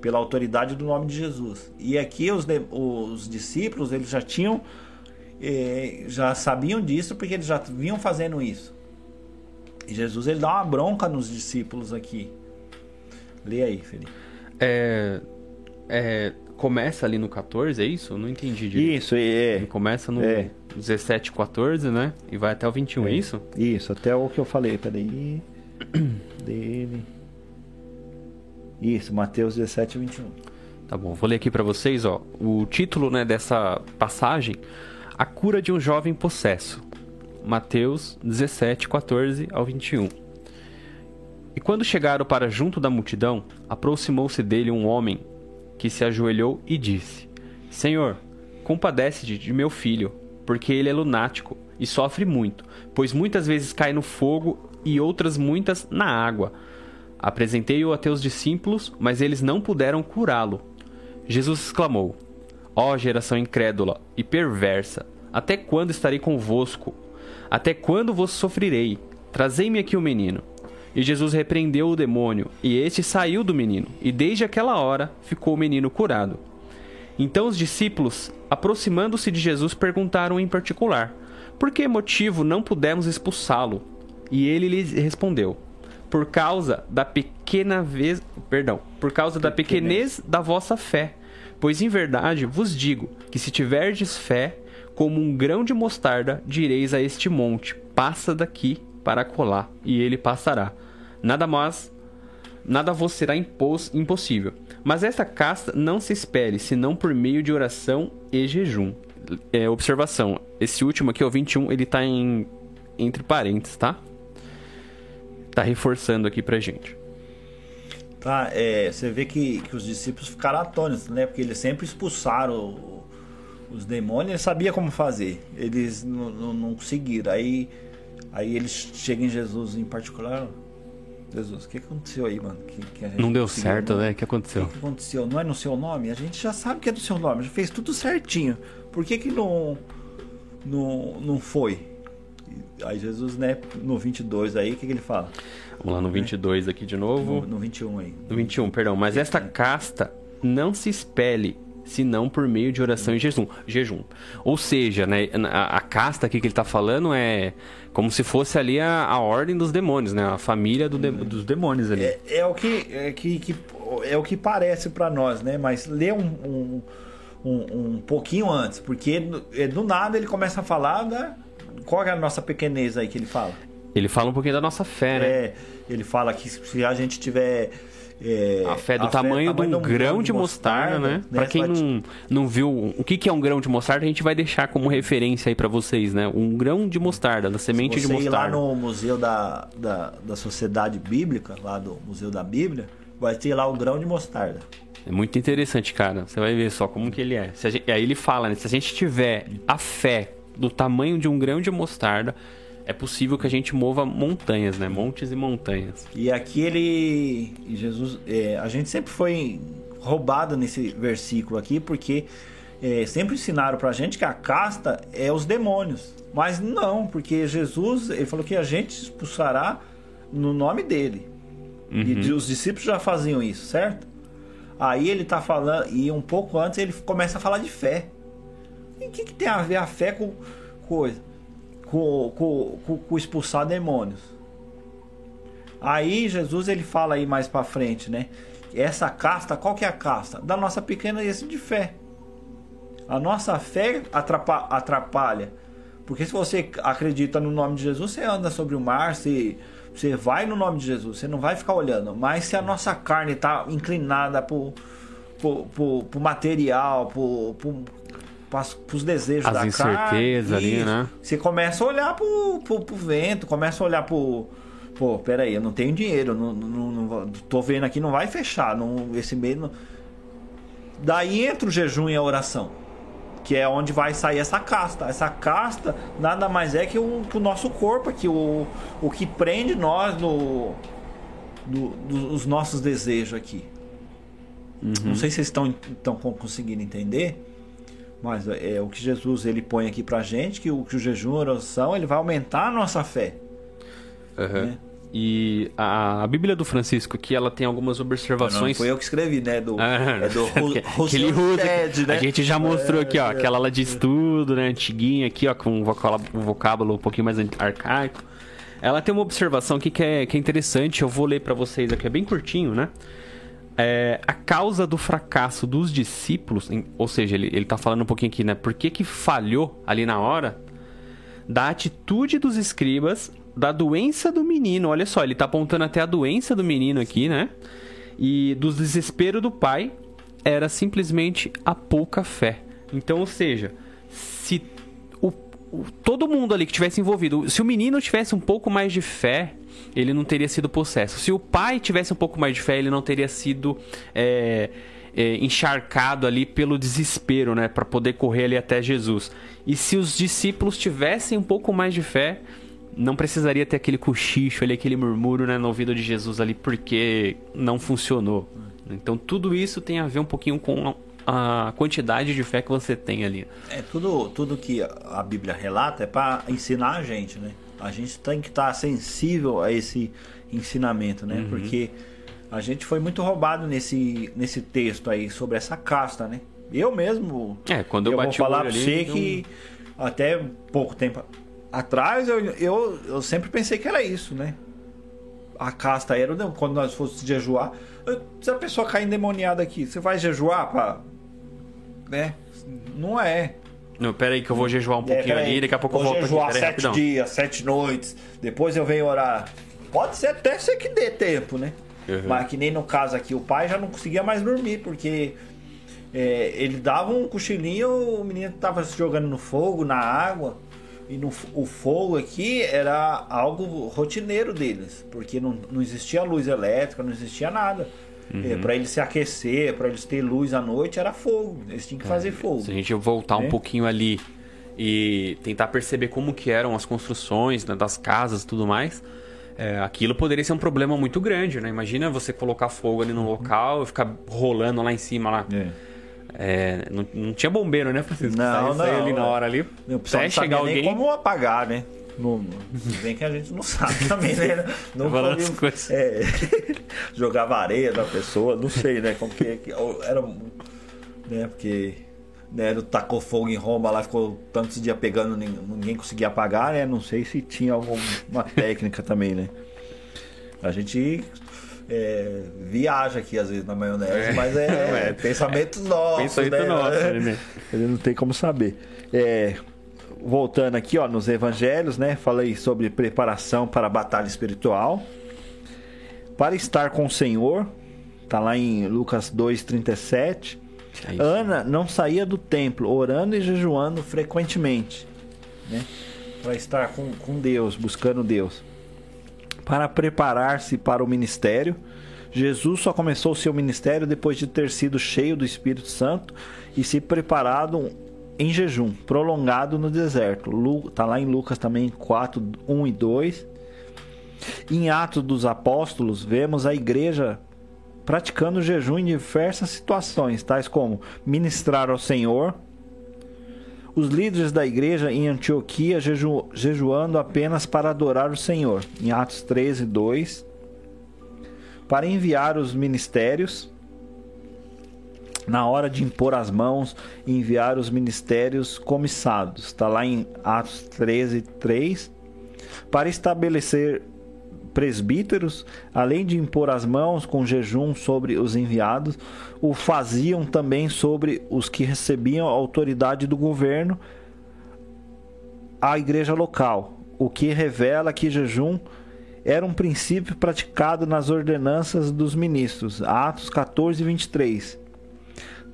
Pela autoridade do nome de Jesus. E aqui os, os discípulos eles já tinham, eh, já sabiam disso porque eles já vinham fazendo isso. E Jesus ele dá uma bronca nos discípulos aqui. Lê aí, Felipe. É, é, começa ali no 14, é isso? Eu não entendi direito. Isso, é. Ele começa no. É. 17, 14, né? E vai até o 21, é, é isso? Isso, até o que eu falei, peraí. Dele. Isso, Mateus 17, 21. Tá bom, vou ler aqui para vocês, ó. O título, né, dessa passagem: A cura de um jovem possesso. Mateus 17, 14 ao 21. E quando chegaram para junto da multidão, aproximou-se dele um homem que se ajoelhou e disse: Senhor, compadece-te de meu filho, porque ele é lunático e sofre muito, pois muitas vezes cai no fogo e outras muitas na água. Apresentei-o a teus discípulos, mas eles não puderam curá-lo. Jesus exclamou: Ó geração incrédula e perversa, até quando estarei convosco? Até quando vos sofrerei? Trazei-me aqui o menino. E Jesus repreendeu o demônio, e este saiu do menino, e desde aquela hora ficou o menino curado. Então os discípulos, aproximando-se de Jesus, perguntaram em particular: Por que motivo não pudemos expulsá-lo? E ele lhes respondeu: Por causa da pequena vez, perdão, por causa da pequenez da vossa fé. Pois em verdade vos digo que se tiverdes fé, como um grão de mostarda, direis a este monte: Passa daqui para colar, e ele passará. Nada mais, nada vos será impos, impossível. Mas esta casta não se espere, senão por meio de oração e jejum. É, observação, esse último aqui, o 21, ele tá em entre parênteses, tá? Tá reforçando aqui pra gente. Tá, é, você vê que, que os discípulos ficaram atônitos, né? Porque eles sempre expulsaram os demônios, eles sabiam como fazer. Eles não, não, conseguiram. Aí, aí eles chegam em Jesus em particular. Jesus, o que aconteceu aí, mano? Que, que não deu certo, né? O que aconteceu? O que aconteceu? Não é no seu nome? A gente já sabe que é do seu nome, já fez tudo certinho. Por que que não, não, não foi? Aí Jesus, né, no 22 aí, o que, que ele fala? Vamos lá no 22 aqui de novo. No, no 21 aí. No 21, perdão. Mas esta casta não se espelhe senão por meio de oração e jejum. jejum. Ou seja, né, a, a casta aqui que ele está falando é como se fosse ali a, a ordem dos demônios, né? A família do de, dos demônios ali. É, é o que, é que, que, é o que parece para nós, né? Mas lê um, um, um, um, pouquinho antes, porque do nada ele começa a falar da qual é a nossa pequenez aí que ele fala. Ele fala um pouquinho da nossa fé, né? É, ele fala que se a gente tiver é, a fé do a tamanho, fé, de um, grão de mostarda, mostarda né? né? Para quem não, não viu o que, que é um grão de mostarda, a gente vai deixar como referência aí para vocês, né? Um grão de mostarda, da semente de mostarda. Ir lá no museu da, da, da Sociedade Bíblica, lá do Museu da Bíblia, vai ter lá o grão de mostarda. É muito interessante, cara. Você vai ver só como que ele é. Gente, aí ele fala, né? Se a gente tiver a fé do tamanho de um grão de mostarda, é possível que a gente mova montanhas, né? Montes e montanhas. E aqui ele. Jesus. É, a gente sempre foi roubado nesse versículo aqui, porque é, sempre ensinaram pra gente que a casta é os demônios. Mas não, porque Jesus ele falou que a gente expulsará no nome dele. Uhum. E os discípulos já faziam isso, certo? Aí ele tá falando, e um pouco antes ele começa a falar de fé. E o que, que tem a ver a fé com coisa? Com, com, com, com expulsar demônios. Aí Jesus ele fala aí mais para frente, né? Essa casta, qual que é a casta? Da nossa pequena de fé. A nossa fé atrapalha, atrapalha. Porque se você acredita no nome de Jesus, você anda sobre o mar, você, você vai no nome de Jesus, você não vai ficar olhando. Mas se a nossa carne está inclinada pro, pro, pro, pro material, pro, pro, para os desejos As da incertezas ali, né? Você começa a olhar pro, pro, pro vento, começa a olhar pro. Pô, peraí, eu não tenho dinheiro, não, não, não, tô vendo aqui, não vai fechar. Não, esse mês. Não... Daí entra o jejum e a oração. Que é onde vai sair essa casta. Essa casta nada mais é que o, que o nosso corpo aqui, o, o que prende nós no, no, nos nossos desejos aqui. Uhum. Não sei se vocês estão, estão conseguindo entender. Mas é, é o que Jesus ele põe aqui pra gente, que o, que o jejum e a oração ele vai aumentar a nossa fé. Uhum. Né? E a, a, Bíblia do Francisco aqui, ela tem algumas observações. Não, foi eu que escrevi, né? Do, ah, é do Aquele Ted, né? A gente já mostrou é, aqui, ó, aquela lá de estudo, né? Antiguinha aqui, ó, com um vocábulo, um vocábulo um pouquinho mais arcaico. Ela tem uma observação aqui que é, que é interessante, eu vou ler para vocês aqui, é bem curtinho, né? É, a causa do fracasso dos discípulos, ou seja, ele, ele tá falando um pouquinho aqui, né? Por que, que falhou ali na hora? Da atitude dos escribas, da doença do menino. Olha só, ele tá apontando até a doença do menino aqui, né? E do desespero do pai, era simplesmente a pouca fé. Então, ou seja, se o, o, todo mundo ali que tivesse envolvido, se o menino tivesse um pouco mais de fé, ele não teria sido possesso. Se o pai tivesse um pouco mais de fé, ele não teria sido é, é, encharcado ali pelo desespero, né, para poder correr ali até Jesus. E se os discípulos tivessem um pouco mais de fé, não precisaria ter aquele cochicho ali, aquele murmúrio né, no ouvido de Jesus ali, porque não funcionou. Então tudo isso tem a ver um pouquinho com a quantidade de fé que você tem ali. É tudo, tudo que a Bíblia relata é para ensinar a gente, né? A gente tem que estar tá sensível a esse ensinamento, né? Uhum. Porque a gente foi muito roubado nesse, nesse texto aí sobre essa casta, né? Eu mesmo. É, quando eu, eu vou falar para você então... que até pouco tempo atrás eu, eu, eu sempre pensei que era isso, né? A casta era quando nós fôssemos jejuar. Se a pessoa cair endemoniada aqui, você vai jejuar para né? Não é. Não, pera aí que eu vou jejuar um é, pouquinho ali, daqui a pouco vou eu volto jejuar aqui. sete dias, sete noites, depois eu venho orar. Pode ser até ser que dê tempo, né? Uhum. Mas que nem no caso aqui, o pai já não conseguia mais dormir, porque é, ele dava um cochilinho, o menino tava se jogando no fogo, na água. E no, o fogo aqui era algo rotineiro deles, porque não, não existia luz elétrica, não existia nada. Uhum. É, para eles se aquecer, para eles ter luz à noite, era fogo. Eles tinham que fazer é, fogo. Se a gente voltar um né? pouquinho ali e tentar perceber como que eram as construções né, das casas e tudo mais, é, aquilo poderia ser um problema muito grande, né? Imagina você colocar fogo ali no uhum. local e ficar rolando lá em cima lá. É. É, não, não, tinha bombeiro, né, Francisco? Não, não. ali na hora ali. Não até chegar alguém. como apagar, né? Não, bem que a gente não sabe também, né? Não pode, é, jogava areia na pessoa, não sei, né? Como que era. Né? Porque né, tacou fogo em Roma lá, ficou tantos dias pegando, ninguém conseguia apagar, né? Não sei se tinha alguma técnica também, né? A gente é, viaja aqui às vezes na maionese, é. mas é, é pensamento nosso. Pensamento né? nosso, né? Ele não tem como saber. É, voltando aqui, ó, nos evangelhos, né? Falei sobre preparação para a batalha espiritual. Para estar com o Senhor, tá lá em Lucas 2:37. É Ana não saía do templo, orando e jejuando frequentemente, né? Para estar com, com Deus, buscando Deus. Para preparar-se para o ministério, Jesus só começou o seu ministério depois de ter sido cheio do Espírito Santo e se preparado em jejum prolongado no deserto. Está lá em Lucas também 4, 1 e 2. Em Atos dos Apóstolos, vemos a igreja praticando jejum em diversas situações, tais como ministrar ao Senhor, os líderes da igreja em Antioquia jeju, jejuando apenas para adorar o Senhor, em Atos 13, 2, para enviar os ministérios, na hora de impor as mãos enviar os ministérios comissados. Está lá em Atos 13, 3. Para estabelecer presbíteros, além de impor as mãos com jejum sobre os enviados, o faziam também sobre os que recebiam a autoridade do governo, a igreja local, o que revela que jejum era um princípio praticado nas ordenanças dos ministros. Atos 14, 23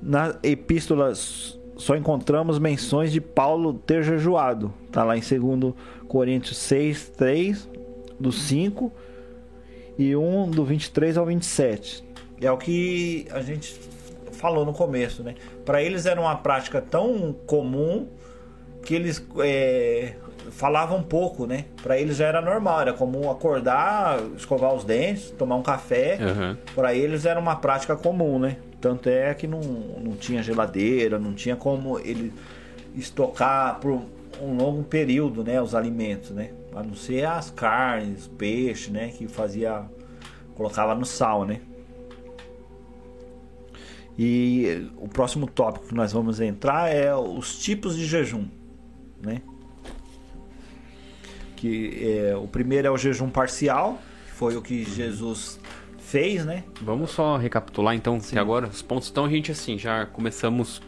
na epístola só encontramos menções de Paulo ter jejuado. Está lá em 2 Coríntios 6, 3, do 5 e 1 do 23 ao 27. É o que a gente falou no começo, né? Para eles era uma prática tão comum que eles é, falavam pouco, né? Para eles já era normal, era comum acordar, escovar os dentes, tomar um café. Uhum. Para eles era uma prática comum, né? Tanto é que não, não tinha geladeira, não tinha como ele estocar por um longo período, né, os alimentos, né? A não ser as carnes, peixe, né, que fazia colocava no sal, né? E o próximo tópico que nós vamos entrar é os tipos de jejum, né? Que é, o primeiro é o jejum parcial, que foi o que Jesus fez, né? Vamos só recapitular então, Sim. que agora os pontos. Então a gente assim já começamos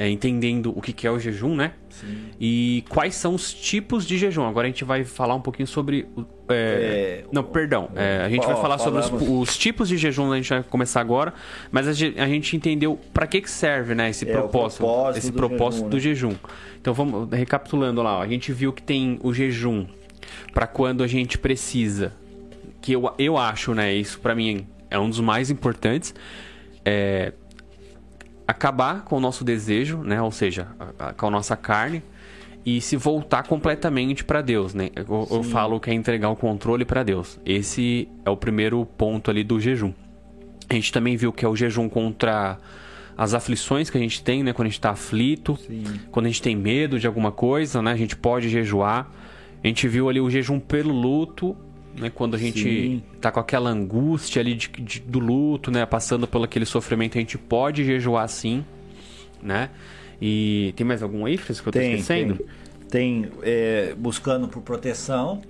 é, entendendo o que, que é o jejum, né? Sim. E quais são os tipos de jejum. Agora a gente vai falar um pouquinho sobre. É... É... Não, perdão. É, a gente vai falar sobre os, os, tipos de jejum, a gente vai começar agora. Mas a gente, a gente entendeu para que, que serve, né? Esse é, propósito, propósito, esse do propósito jejum, do né? jejum. Então vamos recapitulando lá. Ó. A gente viu que tem o jejum para quando a gente precisa, que eu, eu acho, né, isso para mim é um dos mais importantes, é acabar com o nosso desejo, né, ou seja, com a nossa carne e se voltar completamente para Deus, né? Eu, eu, falo que é entregar o controle para Deus. Esse é o primeiro ponto ali do jejum. A gente também viu que é o jejum contra as aflições que a gente tem, né? Quando a gente está aflito, Sim. quando a gente tem medo de alguma coisa, né? A gente pode jejuar. A gente viu ali o jejum pelo luto, né? Quando a gente Sim. tá com aquela angústia ali de, de, do luto, né? Passando pelo aquele sofrimento, a gente pode jejuar sim, né? E tem mais algum aí, Fris, que eu tô tem, esquecendo? Tem, tem é, buscando por proteção,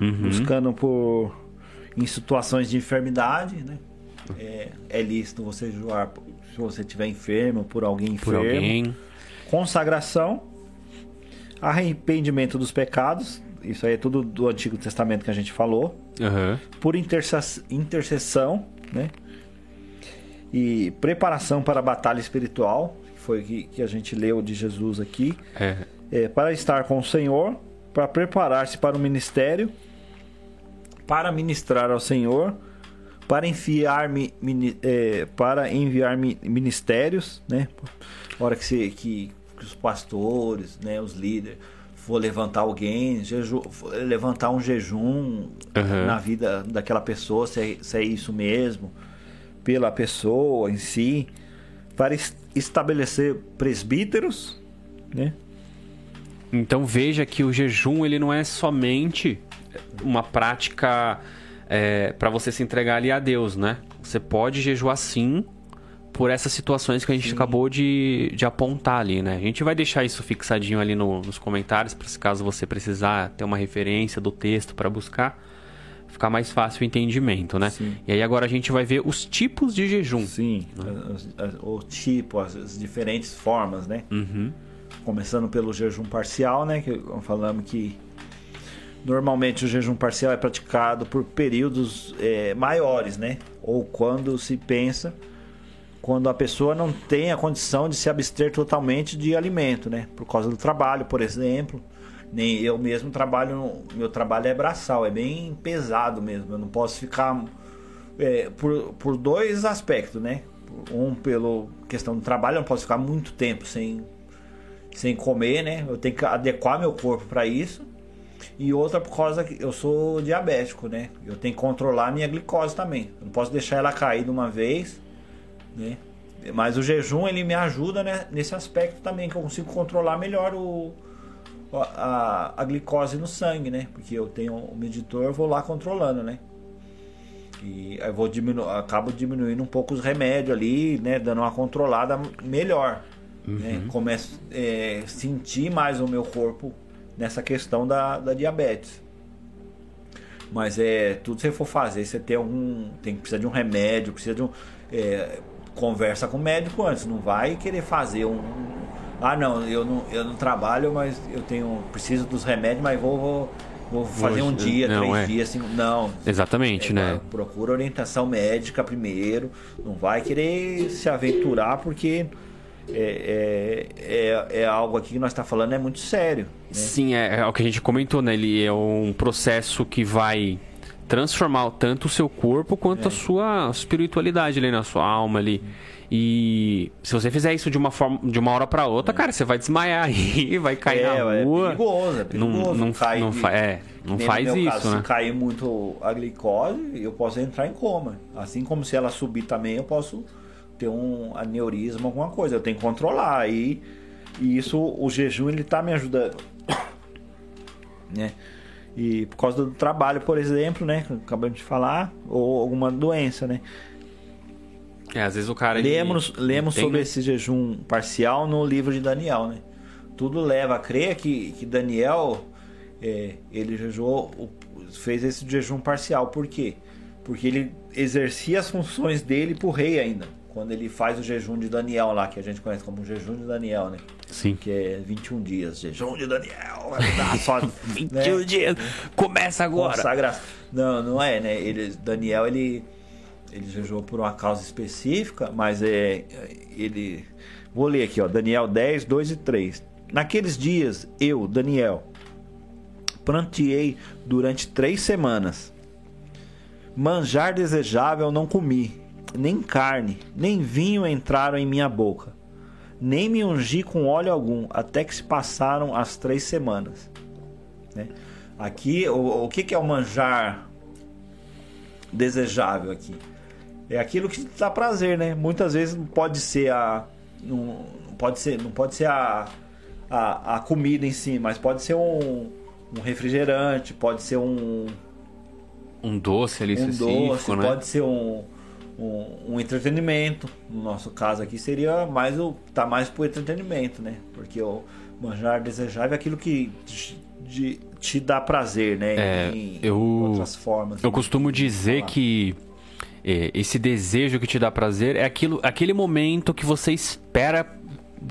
uhum. buscando por em situações de enfermidade, né? É, é lícito você jejuar se você estiver enfermo, por alguém enfermo. Por alguém. Consagração, arrependimento dos pecados, isso aí é tudo do Antigo Testamento que a gente falou. Uhum. Por intercessão, né? E preparação para a batalha espiritual, foi que, que a gente leu de Jesus aqui, é. É, para estar com o Senhor, para preparar-se para o ministério, para ministrar ao Senhor, para enviar, é, para enviar ministérios, né? A hora que, se, que, que os pastores, né, os líderes, for levantar alguém, jeju, levantar um jejum uhum. na vida daquela pessoa, se é, se é isso mesmo, pela pessoa em si, para estabelecer presbíteros, né? Então veja que o jejum ele não é somente uma prática é, para você se entregar ali a Deus, né? Você pode jejuar sim por essas situações que a gente sim. acabou de, de apontar ali, né? A gente vai deixar isso fixadinho ali no, nos comentários, para caso você precisar ter uma referência do texto para buscar ficar mais fácil o entendimento, né? Sim. E aí agora a gente vai ver os tipos de jejum. Sim, né? o tipo, as, as, diferentes formas, né? Uhum. Começando pelo jejum parcial, né? Que falamos que normalmente o jejum parcial é praticado por períodos é, maiores, né? Ou quando se pensa quando a pessoa não tem a condição de se abster totalmente de alimento, né? Por causa do trabalho, por exemplo nem eu mesmo trabalho, meu trabalho é braçal, é bem pesado mesmo. Eu não posso ficar é, por, por dois aspectos, né? Um pelo questão do trabalho, eu não posso ficar muito tempo sem sem comer, né? Eu tenho que adequar meu corpo para isso. E outra por causa que eu sou diabético, né? Eu tenho que controlar a minha glicose também. Eu não posso deixar ela cair de uma vez, né? Mas o jejum ele me ajuda né, nesse aspecto também que eu consigo controlar melhor o, a, a glicose no sangue, né? Porque eu tenho o medidor, vou lá controlando, né? E aí vou diminu acabo diminuindo um pouco os remédios ali, né? Dando uma controlada melhor. Né? Uhum. Né? Começo a é, sentir mais o meu corpo nessa questão da, da diabetes. Mas é tudo que você for fazer, você tem um. Tem que precisar de um remédio, precisa de um. É, conversa com o médico antes, não vai querer fazer um, ah não, eu não, eu não trabalho, mas eu tenho preciso dos remédios, mas vou, vou, vou fazer um dia, não, três é. dias, assim, não. Exatamente, é, né? Procura orientação médica primeiro, não vai querer se aventurar porque é, é, é, é algo aqui que nós está falando é muito sério. Né? Sim, é, é o que a gente comentou, né? Ele é um processo que vai transformar tanto o seu corpo quanto é. a sua espiritualidade ali na sua alma ali. E se você fizer isso de uma forma, de uma hora para outra, é. cara, você vai desmaiar aí, vai cair é, na é rua. É perigoso, é perigoso. Não, não, cai não, de, é, não faz isso, caso, né? Se cair muito a glicose, eu posso entrar em coma. Assim como se ela subir também, eu posso ter um aneurisma, alguma coisa. Eu tenho que controlar. E, e isso, o jejum, ele tá me ajudando. né? E por causa do trabalho, por exemplo, né? Acabamos de falar, ou alguma doença, né? É, às vezes o cara. Lemos, lemos sobre esse jejum parcial no livro de Daniel, né? Tudo leva a crer que, que Daniel é, ele jejuou, fez esse jejum parcial. Por quê? Porque ele exercia as funções dele pro rei ainda. Quando ele faz o jejum de Daniel lá, que a gente conhece como jejum de Daniel, né? Sim. Que é 21 dias. Jejum de Daniel. Vai só, 21 né? dias. Começa agora. Consagra... Não, não é, né? Ele, Daniel, ele ele jejuou por uma causa específica, mas é ele vou ler aqui, ó, Daniel 10, 2 e 3. Naqueles dias, eu, Daniel, pranteei durante três semanas. Manjar desejável não comi, nem carne, nem vinho entraram em minha boca, nem me ungi com óleo algum, até que se passaram as três semanas. Né? Aqui, o, o que, que é o manjar desejável aqui? É aquilo que dá prazer, né? Muitas vezes pode ser a. Não, pode ser, não pode ser a, a, a comida em si, mas pode ser um, um refrigerante, pode ser um. Um doce ali um específico, doce, né? pode ser um, um, um entretenimento. No nosso caso aqui seria mais o. tá mais pro entretenimento, né? Porque o manjar desejável é aquilo que te, de, te dá prazer, né? É, em eu- outras formas. Eu né? costumo dizer falar. que é, esse desejo que te dá prazer é aquilo, aquele momento que você espera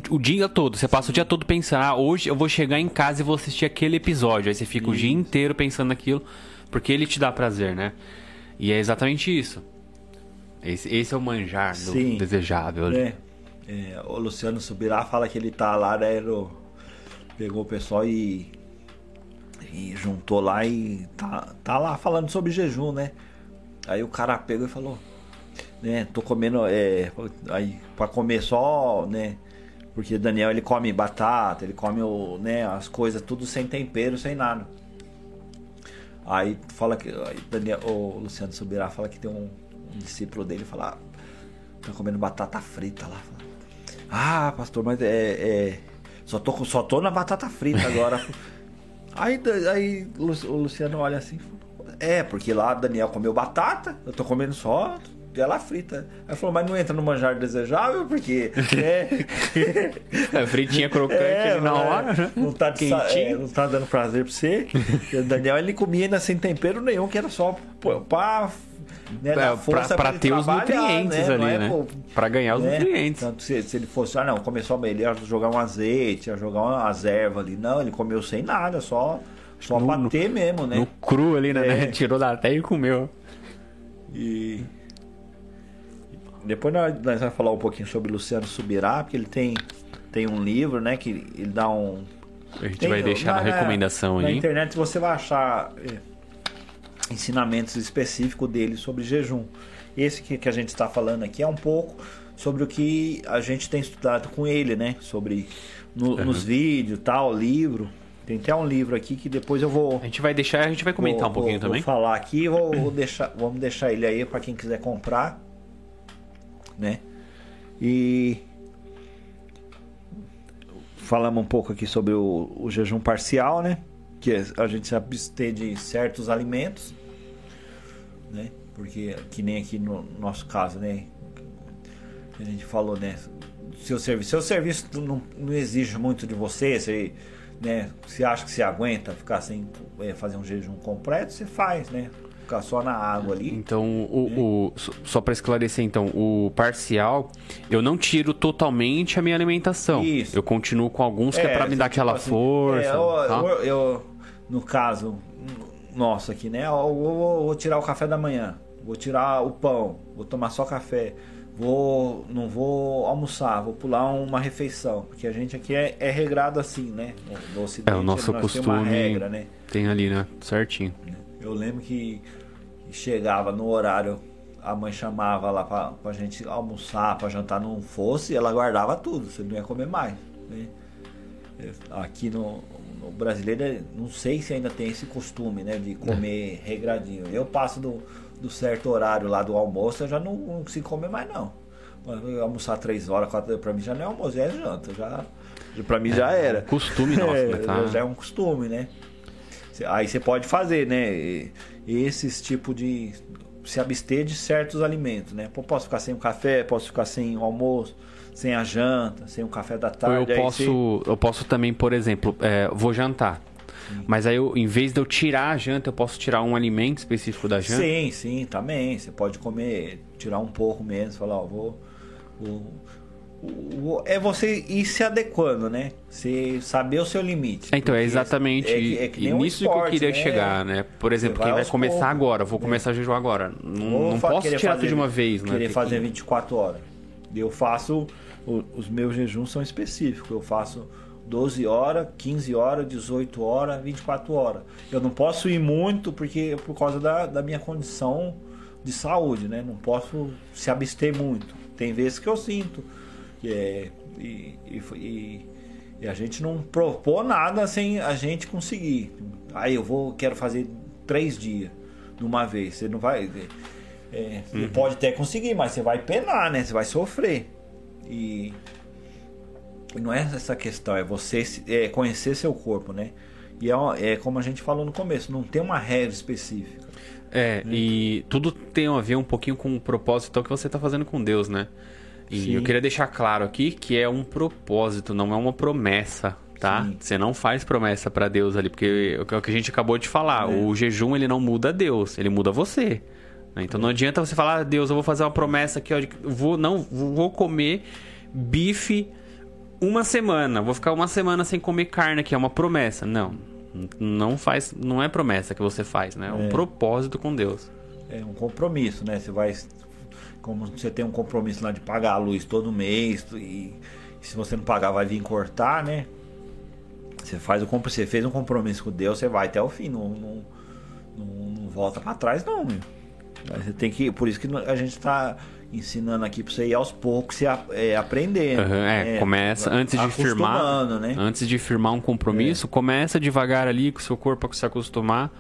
o dia todo. Você passa o dia todo pensando, ah, hoje eu vou chegar em casa e vou assistir aquele episódio. Aí você fica o dia inteiro pensando naquilo, porque ele te dá prazer, né? E é exatamente isso. Esse, esse é o manjar do Sim. desejável. ali. É, o Luciano Subirá fala que ele tá lá, né? no- pegou o pessoal e, e juntou lá e tá, tá lá falando sobre jejum, né? Aí o cara pegou e falou, né? Tô comendo, é, aí pra comer só, né? Porque Daniel ele come batata, ele come o, né, as coisas tudo sem tempero, sem nada. Aí fala que aí Daniel, o Luciano Subirá fala que tem um discípulo dele fala, ah, tá comendo batata frita lá. Ah, pastor, mas é, é só tô só tô na batata frita agora. aí aí o Lu- o Luciano olha assim, é, porque lá Daniel comeu batata, eu tô comendo só ela frita. Aí falou, mas não entra no manjar desejável porque é, É, fritinha crocante é, ali na mas hora, né? Não tá, é, não tá dando prazer pra você. O Daniel ele comia ainda sem tempero nenhum, que era só pô, pra, né, É, ele ter os nutrientes né? ali, é, né? pô, Pra ganhar os né? nutrientes. Tanto se, se ele fosse, ah não, começou ele ia jogar um azeite, ia jogar umas ervas ali. Não, ele comeu sem nada, só, só No- pra no- ter mesmo, né? No cru ali, né? É. Tirou da terra e comeu. E depois nós, nós vamos falar um pouquinho sobre Luciano Subirá, porque ele tem, tem um livro, né, que ele dá um... A gente Tem- vai deixar na, recomendação na aí. internet você vai achar é, ensinamentos específicos dele sobre jejum. Esse que, que a gente está falando aqui é um pouco sobre o que a gente tem estudado com ele, né? Sobre no- Uhum. nos vídeos, tal, livro. Tem até um livro aqui que depois eu vou A gente vai deixar, a gente vai comentar vou- um pouquinho vou, também. Vou falar aqui, vou, vou deixar, vamos deixar ele aí para quem quiser comprar, né? E falamos um pouco aqui sobre o, o jejum parcial, né? Que a gente se abster de certos alimentos, né? Porque que nem aqui no nosso caso, né? A gente falou, né? Seu serviço, seu serviço não, não exige muito de você, você, né? Você acha que você aguenta ficar sem eh, fazer um jejum completo, você faz, né? Ficar só na água ali. Então, o, o- só- para esclarecer, então, o parcial, eu não tiro totalmente a minha alimentação. Isso. Eu continuo com alguns que é, pra me tipo dar aquela assim, força. é, eu, tá? eu- eu- no caso nosso aqui, né? Eu vou, vou tirar o café da manhã, vou tirar o pão, vou tomar só café, vou não vou almoçar, vou pular uma refeição, porque a gente aqui é, é regrado assim, né? No, no É, o nosso costume- regra, né? Tem ali, né? Certinho. Eu lembro que chegava no horário, a mãe chamava lá pra, pra gente almoçar, pra jantar, não fosse, ela guardava tudo, você não ia comer mais. né? Aqui no, no brasileiro, é, não sei se ainda tem esse costume, né, de comer regradinho. Eu passo do, do certo horário lá do almoço, eu já não, não consigo comer mais não. Almoçar três horas, quatro horas, pra mim já não é almoço, é janta, já, pra mim já era. um costume nosso, É, né? Tá? Já é um costume, né? Aí você pode fazer, né? Esses tipo de. Se abster de certos alimentos, né? Pô, posso ficar sem o café, posso ficar sem o almoço, sem a janta, sem o café da Ou tarde. eu aí posso, eu posso também, por exemplo, é, vou jantar. Mas aí, eu, em vez de eu tirar a janta, eu posso tirar um alimento específico da janta? Sim, sim, também. Você pode comer, tirar um pouco mesmo, falar, ó, vou. vou- vou- é você ir se adequando, né? Você saber o seu limite. Então, é exatamente é que- é que e nem um nisso que eu queria né? chegar, né? Por exemplo, vai quem vai começar poucos, agora, vou né? começar a jejuar agora. Não, Ou não posso tirar tudo de uma vez, né? Querer fazer 24 horas. Eu faço. os meus jejuns são específicos. Eu faço 12 horas, 15 horas, 18 horas, 24 horas. Eu não posso ir muito porque por causa da, da minha condição de saúde, né? Não posso se abster muito. Tem vezes que eu sinto. É, e, e, e, a gente não propor nada sem a gente conseguir. Aí eu vou, quero fazer três dias de uma vez. Você não vai. É, uhum. Você pode até conseguir, mas você vai penar, né? Você vai sofrer. E, não é essa questão, é você é, conhecer seu corpo, né? E é, é como a gente falou no começo, não tem uma regra específica. É, né? e tudo tem a ver um pouquinho com o propósito então, que você está fazendo com Deus, né? E Sim. eu queria deixar claro aqui que é um propósito, não é uma promessa, tá? Sim. Você não faz promessa para Deus ali, porque é o que a gente acabou de falar. É. O jejum ele não muda Deus, ele muda você. Né? Então não adianta você falar, ah, Deus, eu vou fazer uma promessa aqui, eu vou não vou comer bife uma semana, vou ficar uma semana sem comer carne aqui, é uma promessa. Não, não faz, não é promessa que você faz, né? É um é. propósito com Deus. É um compromisso, né? Você vai como você tem um compromisso lá de pagar a luz todo mês e, e se você não pagar vai vir cortar, né? Você faz o você fez um compromisso com Deus, você vai até o fim, não, não, não, não volta para trás não, meu. Você tem que, por isso que a gente está ensinando aqui para você ir aos poucos se é, aprendendo. Uhum, é, é, começa antes de firmar, né? antes de firmar um compromisso, é. começa devagar ali com o seu corpo se acostumar.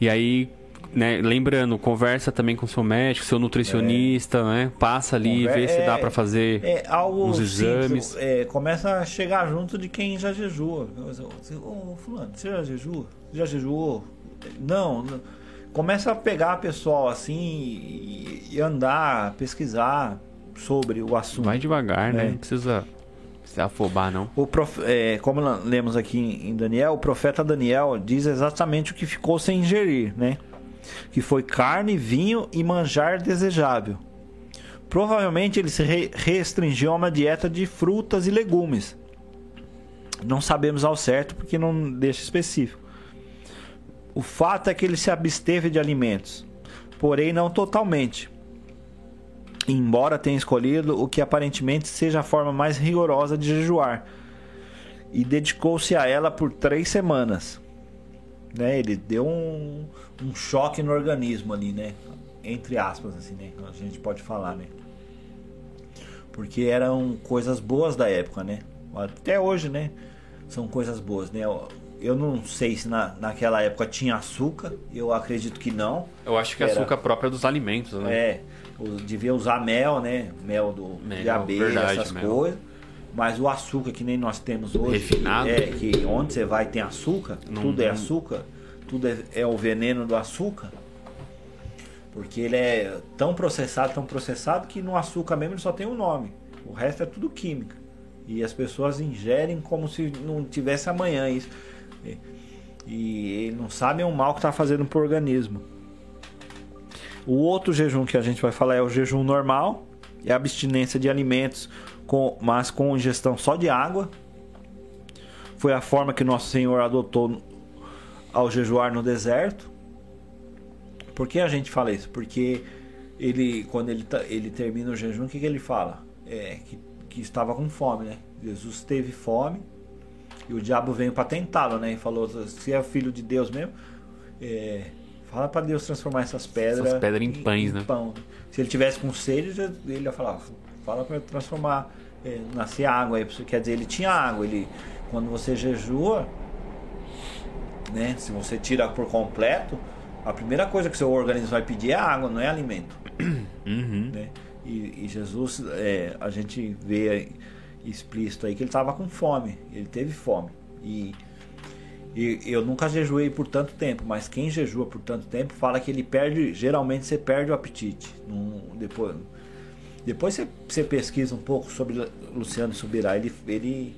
E aí, né, lembrando, conversa também com o seu médico, seu nutricionista, é. né? Passa ali, Conver vê se dá para fazer é, uns exames. Simples, é, começa a chegar junto de quem já jejua. Ô, fulano, você já jejua? Já jejuou? Não, não começa a pegar pessoal assim e andar, pesquisar sobre o assunto. Vai devagar, né? né? Não precisa se afobar, não. O prof... É, como lemos aqui em Daniel, o profeta Daniel diz exatamente o que ficou sem ingerir, né? Que foi carne, vinho e manjar desejável. Provavelmente ele se restringiu a uma dieta de frutas e legumes. Não sabemos ao certo porque não deixa específico. O fato é que ele se absteve de alimentos, porém não totalmente. Embora tenha escolhido o que aparentemente seja a forma mais rigorosa de jejuar, e dedicou-se a ela por três semanas. Né? Ele deu um, um choque no organismo ali, né? Entre aspas, assim, né? A gente pode falar, né? Porque eram coisas boas da época, né? Até hoje, né? São coisas boas, né? Eu não sei se na, naquela época tinha açúcar, eu acredito que não. Eu acho que é açúcar própria dos alimentos, né? É, devia usar mel, né? Mel do, mel, de abelha, verdade, essas mel. coisas. Mas o açúcar que nem nós temos hoje, Refinado. é que onde você vai tem açúcar, não, tudo é açúcar, tudo é, é o veneno do açúcar. Porque ele é tão processado, tão processado que no açúcar mesmo ele só tem um nome. O resto é tudo química. E as pessoas ingerem como se não tivesse amanhã isso. E, não sabem o mal que está fazendo para o organismo. O outro jejum que a gente vai falar é o jejum normal, é a abstinência de alimentos, com, mas com ingestão só de água. Foi a forma que nosso Senhor adotou ao jejuar no deserto. Por que a gente fala isso? Porque ele, quando ele, tá, ele termina o jejum, o que, que ele fala? É que, que estava com fome, né? Jesus teve fome e o diabo veio para tentá-lo, né? E falou: se é filho de Deus mesmo, é, fala para Deus transformar essas pedras, essas pedras em pães, em, né? Pão. Se ele tivesse com sede, ele ia falar: fala para transformar, é, nascer água aí. Quer dizer, ele tinha água. Ele, quando você jejua, né? Se você tira por completo, a primeira coisa que seu organismo vai pedir é água, não é alimento. Uhum. Né? E, e, Jesus, é, a gente vê explícito aí que ele estava com fome, ele teve fome. E, e, eu nunca jejuei por tanto tempo, mas quem jejua por tanto tempo fala que ele perde, geralmente você perde o apetite. depois depois você, você, pesquisa um pouco sobre Luciano Subirá, ele, ele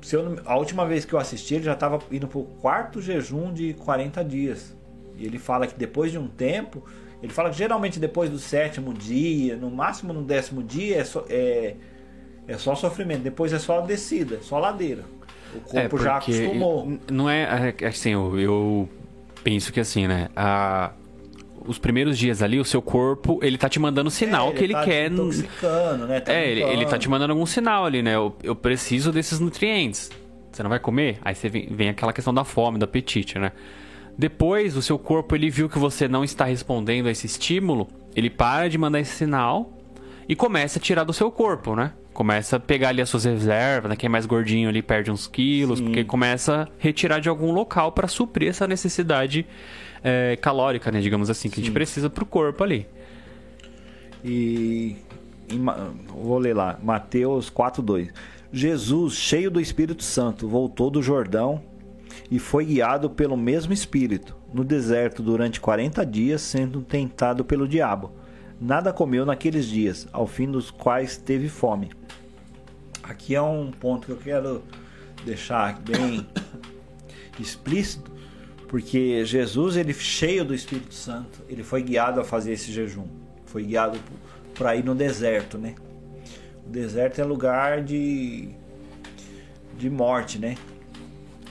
se eu, a última vez que eu assisti, ele já estava indo para o quarto jejum de 40 dias. E ele fala que depois de um tempo, ele fala que geralmente depois do sétimo dia, no máximo no décimo dia, é, só, é é só sofrimento, depois é só descida, é só ladeira. O corpo é já acostumou. Não é, é assim, eu, eu, penso que assim, né? A, os primeiros dias ali, o seu corpo, ele tá te mandando sinal É, que ele tá quer. né? Tá É, ele, ele tá te mandando algum sinal ali, né? Eu, eu preciso desses nutrientes. Você não vai comer? Aí você vem, vem aquela questão da fome, do apetite, né? Depois, o seu corpo ele viu que você não está respondendo a esse estímulo, ele para de mandar esse sinal e começa a tirar do seu corpo, né? Começa a pegar ali as suas reservas, né? Quem é mais gordinho ali perde uns quilos, Sim. porque começa a retirar de algum local para suprir essa necessidade é, calórica, né? Digamos assim, que a gente Sim. precisa pro corpo ali. E em vou ler lá, Mateus 4:2. Jesus, cheio do Espírito Santo, voltou do Jordão e foi guiado pelo mesmo Espírito no deserto durante 40 dias, sendo tentado pelo diabo. Nada comeu naqueles dias, ao fim dos quais teve fome. Aqui é um ponto que eu quero deixar bem explícito, porque Jesus, ele cheio do Espírito Santo, ele foi guiado a fazer esse jejum. Foi guiado para ir no deserto, né? O deserto é lugar de de morte, né?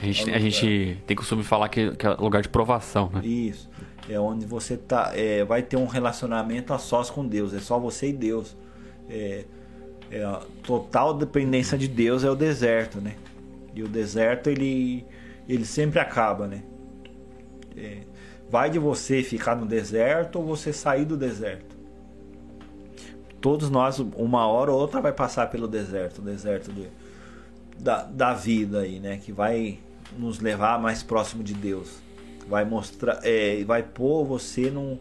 A gente, É um a gente tem costume falar que, que é lugar de provação, né? Isso. É onde você tá, é, vai ter um relacionamento a sós com Deus. É só você e Deus. É, é a total dependência de Deus é o deserto, né? E o deserto ele, ele sempre acaba, né? É, vai de você ficar no deserto ou você sair do deserto. Todos nós, uma hora ou outra, vai passar pelo deserto, o deserto de, da, da vida aí, né? Que vai nos levar mais próximo de Deus. Vai mostrar, é, vai pôr você num,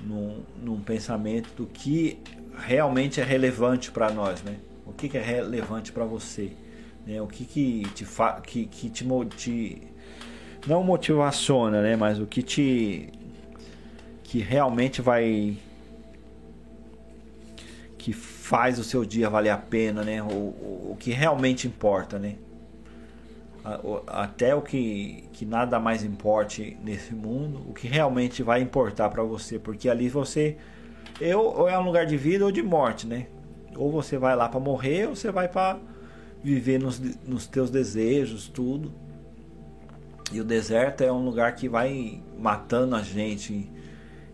num, num pensamento do que realmente é relevante para nós, né? O que, que é relevante para você, né? O que que te fa que, que te, te não motivaciona, né? Mas o que te que realmente vai que faz o seu dia valer a pena, né? O, o, o que realmente importa, né? Até o que, que nada mais importe nesse mundo, o que realmente vai importar para você, porque ali você eu, ou é um lugar de vida ou de morte, né? Ou você vai lá para morrer, ou você vai para viver nos, nos teus desejos, tudo. E o deserto é um lugar que vai matando a gente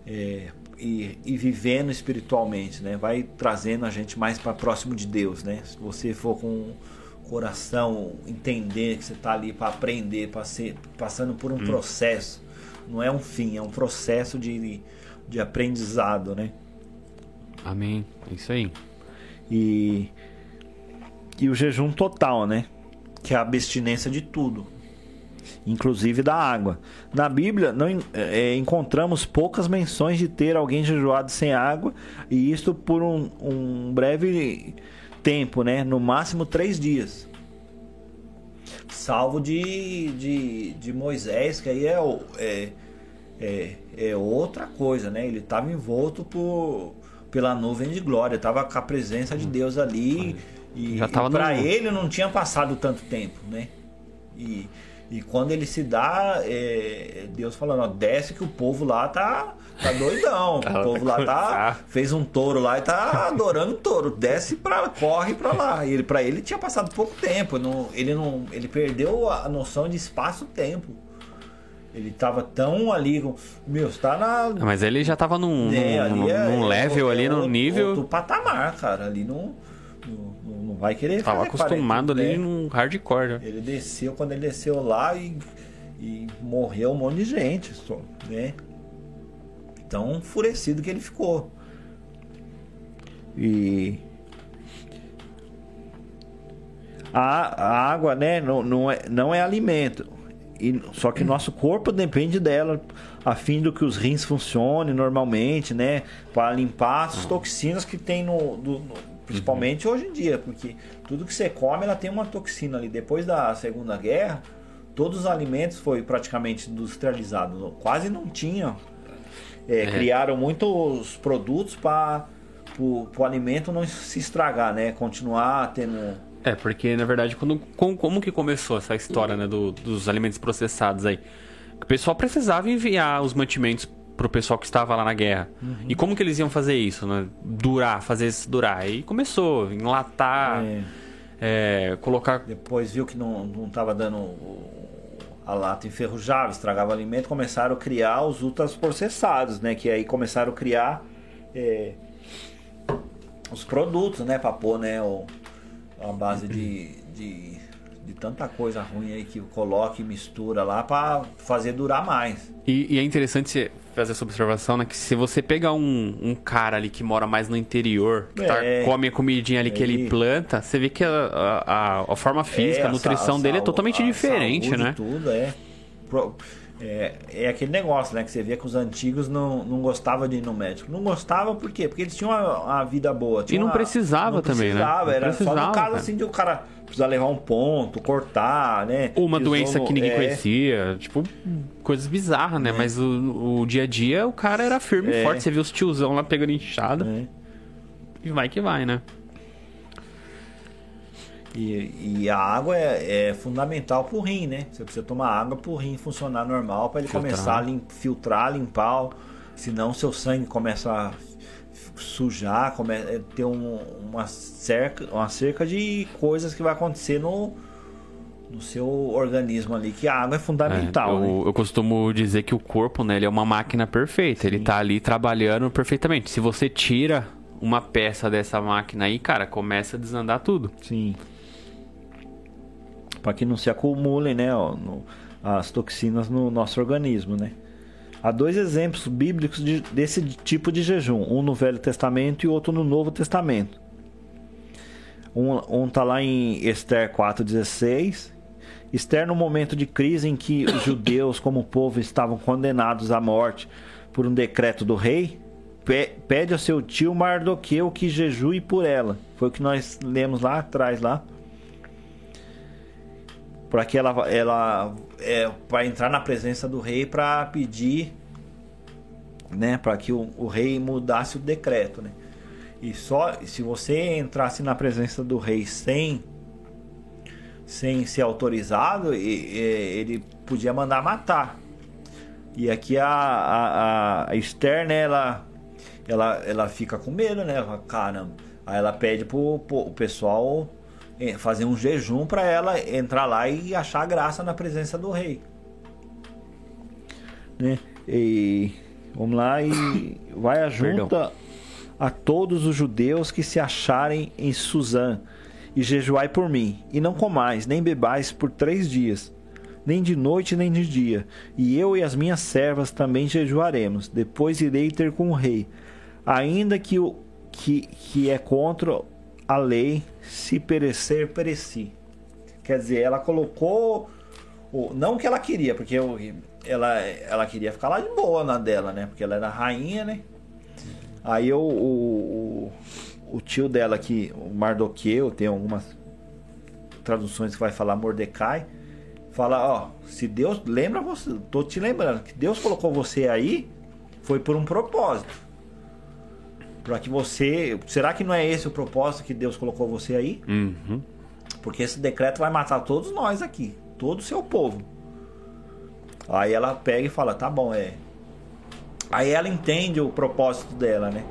é, e, e vivendo espiritualmente, né? Vai trazendo a gente mais para próximo de Deus, né? Se você for com coração entender que você está ali para aprender, para ser passando por um processo, não é um fim, é um processo de, de aprendizado, né? Amém. É isso aí. E, e o jejum total, né? Que é a abstinência de tudo, inclusive da água. Na Bíblia, não en- é, encontramos poucas menções de ter alguém jejuado sem água, e isto por um, um breve tempo, né? No máximo três dias. Salvo de, de, de Moisés, que aí é, é, é, é outra coisa, né? Ele estava envolto por, pela nuvem de glória, estava com a presença de Deus ali. E, Já tava e para ele não tinha passado tanto tempo, né? E, e quando ele se dá, é, Deus falando, ó, desce que o povo lá tá, tá doidão. Tá- o povo lá tá, tá. fez um touro lá e tá adorando o touro. Desce para corre para lá. E ele para ele tinha passado pouco tempo, não, ele não, ele perdeu a noção de espaço-tempo. Ele tava tão ali, com- meu, você tá na Ah, Mas ele já tava num, é, num, ali é- num level ali, num nível. Outro patamar, cara. Ali não, não vai querer Tava fazer acostumado 40, ali né? num hardcore. né? Ele desceu, quando ele desceu lá e, e morreu um monte de gente, né? Tão enfurecido que ele ficou. E a, a água, né, não, não, é, não é alimento. E, só que nosso corpo depende dela a fim do que os rins funcionem normalmente, né? Para limpar as toxinas que tem no, do- principalmente hoje em dia, porque tudo que você come ela tem uma toxina ali. Depois da Segunda Guerra, todos os alimentos foi praticamente industrializado, quase não tinha. É, Criaram muitos produtos para o alimento não se estragar, né? Continuar tendo É, porque na verdade, quando, com- como que começou essa história né, do- dos alimentos processados aí? O pessoal precisava enviar os mantimentos pro pessoal que estava lá na guerra. E como que eles iam fazer isso, né? Durar, fazer isso durar. Aí começou, enlatar, É. é, colocar. Depois viu que não, não tava dando a lata enferrujava, estragava o alimento, começaram a criar os ultraprocessados, né? Que aí começaram a criar é, os produtos, né? Para pôr, né? O, a base de, de, de, tanta coisa ruim aí que coloca e mistura lá para fazer durar mais. E, e, é interessante fazer essa observação, né? Que se você pegar um, um cara ali que mora mais no interior, que tá, é, come a comidinha ali que ele planta, você vê que a, a, a forma física, é, a nutrição a, dele é totalmente diferente, né? Tudo, é. É, é aquele negócio, né? Que você vê que os antigos não, não gostavam de ir no médico. Não gostava por quê? Porque eles tinham uma, uma vida boa. E não uma, precisava não também, precisava, né? Não era precisava, só no caso cara. assim de o cara precisar levar um ponto, cortar, né? Ou uma doença que ninguém é... conhecia. Tipo, coisas bizarras, né? É. Mas o, o, dia a dia o cara era firme e é. forte. Você viu os tiozão lá pegando inchada. É. E vai que vai, né? E, e a água é, é fundamental para o rim, né? Você precisa tomar água para o rim funcionar normal, para ele filtrar. começar a lim, filtrar, limpar. Senão seu sangue começa a sujar, começa a é, ter um, uma, cerca, uma cerca de coisas que vai acontecer no, no seu organismo ali, que a água é fundamental. É, eu, né? eu, costumo dizer que o corpo, né, ele é uma máquina perfeita. Sim. Ele está ali trabalhando perfeitamente. Se você tira uma peça dessa máquina aí, cara, começa a desandar tudo. Sim para que não se acumulem né, ó, no, as toxinas no nosso organismo. Né? Há dois exemplos bíblicos de, desse tipo de jejum, um no Velho Testamento e outro no Novo Testamento. Um está lá em Esther 4,16. Esther, no momento de crise em que os judeus, como povo, estavam condenados à morte por um decreto do rei, pede ao seu tio Mardoqueu que jejue por ela. Foi o que nós lemos lá atrás, lá para que ela, ela é, para entrar na presença do rei para pedir, né, para que o, o, rei mudasse o decreto, né? E só se você entrasse na presença do rei sem sem ser autorizado, ele podia mandar matar. E aqui a, a, a Esther, né, ela, ela, ela fica com medo, né? Caramba. Aí ela pede pro, pro pessoal fazer um jejum para ela entrar lá e achar graça na presença do rei. Né? E vamos lá e vai a junta a todos os judeus que se acharem em Suzã e jejuai por mim, e não comais, nem bebais por três dias, nem de noite nem de dia, e eu e as minhas servas também jejuaremos. Depois irei ter com o rei, ainda que o que, que é contra a lei, se perecer, pereci. Quer dizer, ela colocou. Não que ela queria, porque ela, ela queria ficar lá de boa na dela, né? Porque ela era rainha, né? Aí o, o, o tio dela aqui, o Mardoqueu, tem algumas traduções que vai falar Mordecai, fala, ó, se Deus lembra você, tô te lembrando que Deus colocou você aí foi por um propósito para que você. Será que não é esse o propósito que Deus colocou você aí? Uhum. Porque esse decreto vai matar todos nós aqui, todo o seu povo. Aí ela pega e fala: tá bom, é. Aí ela entende o propósito dela, né?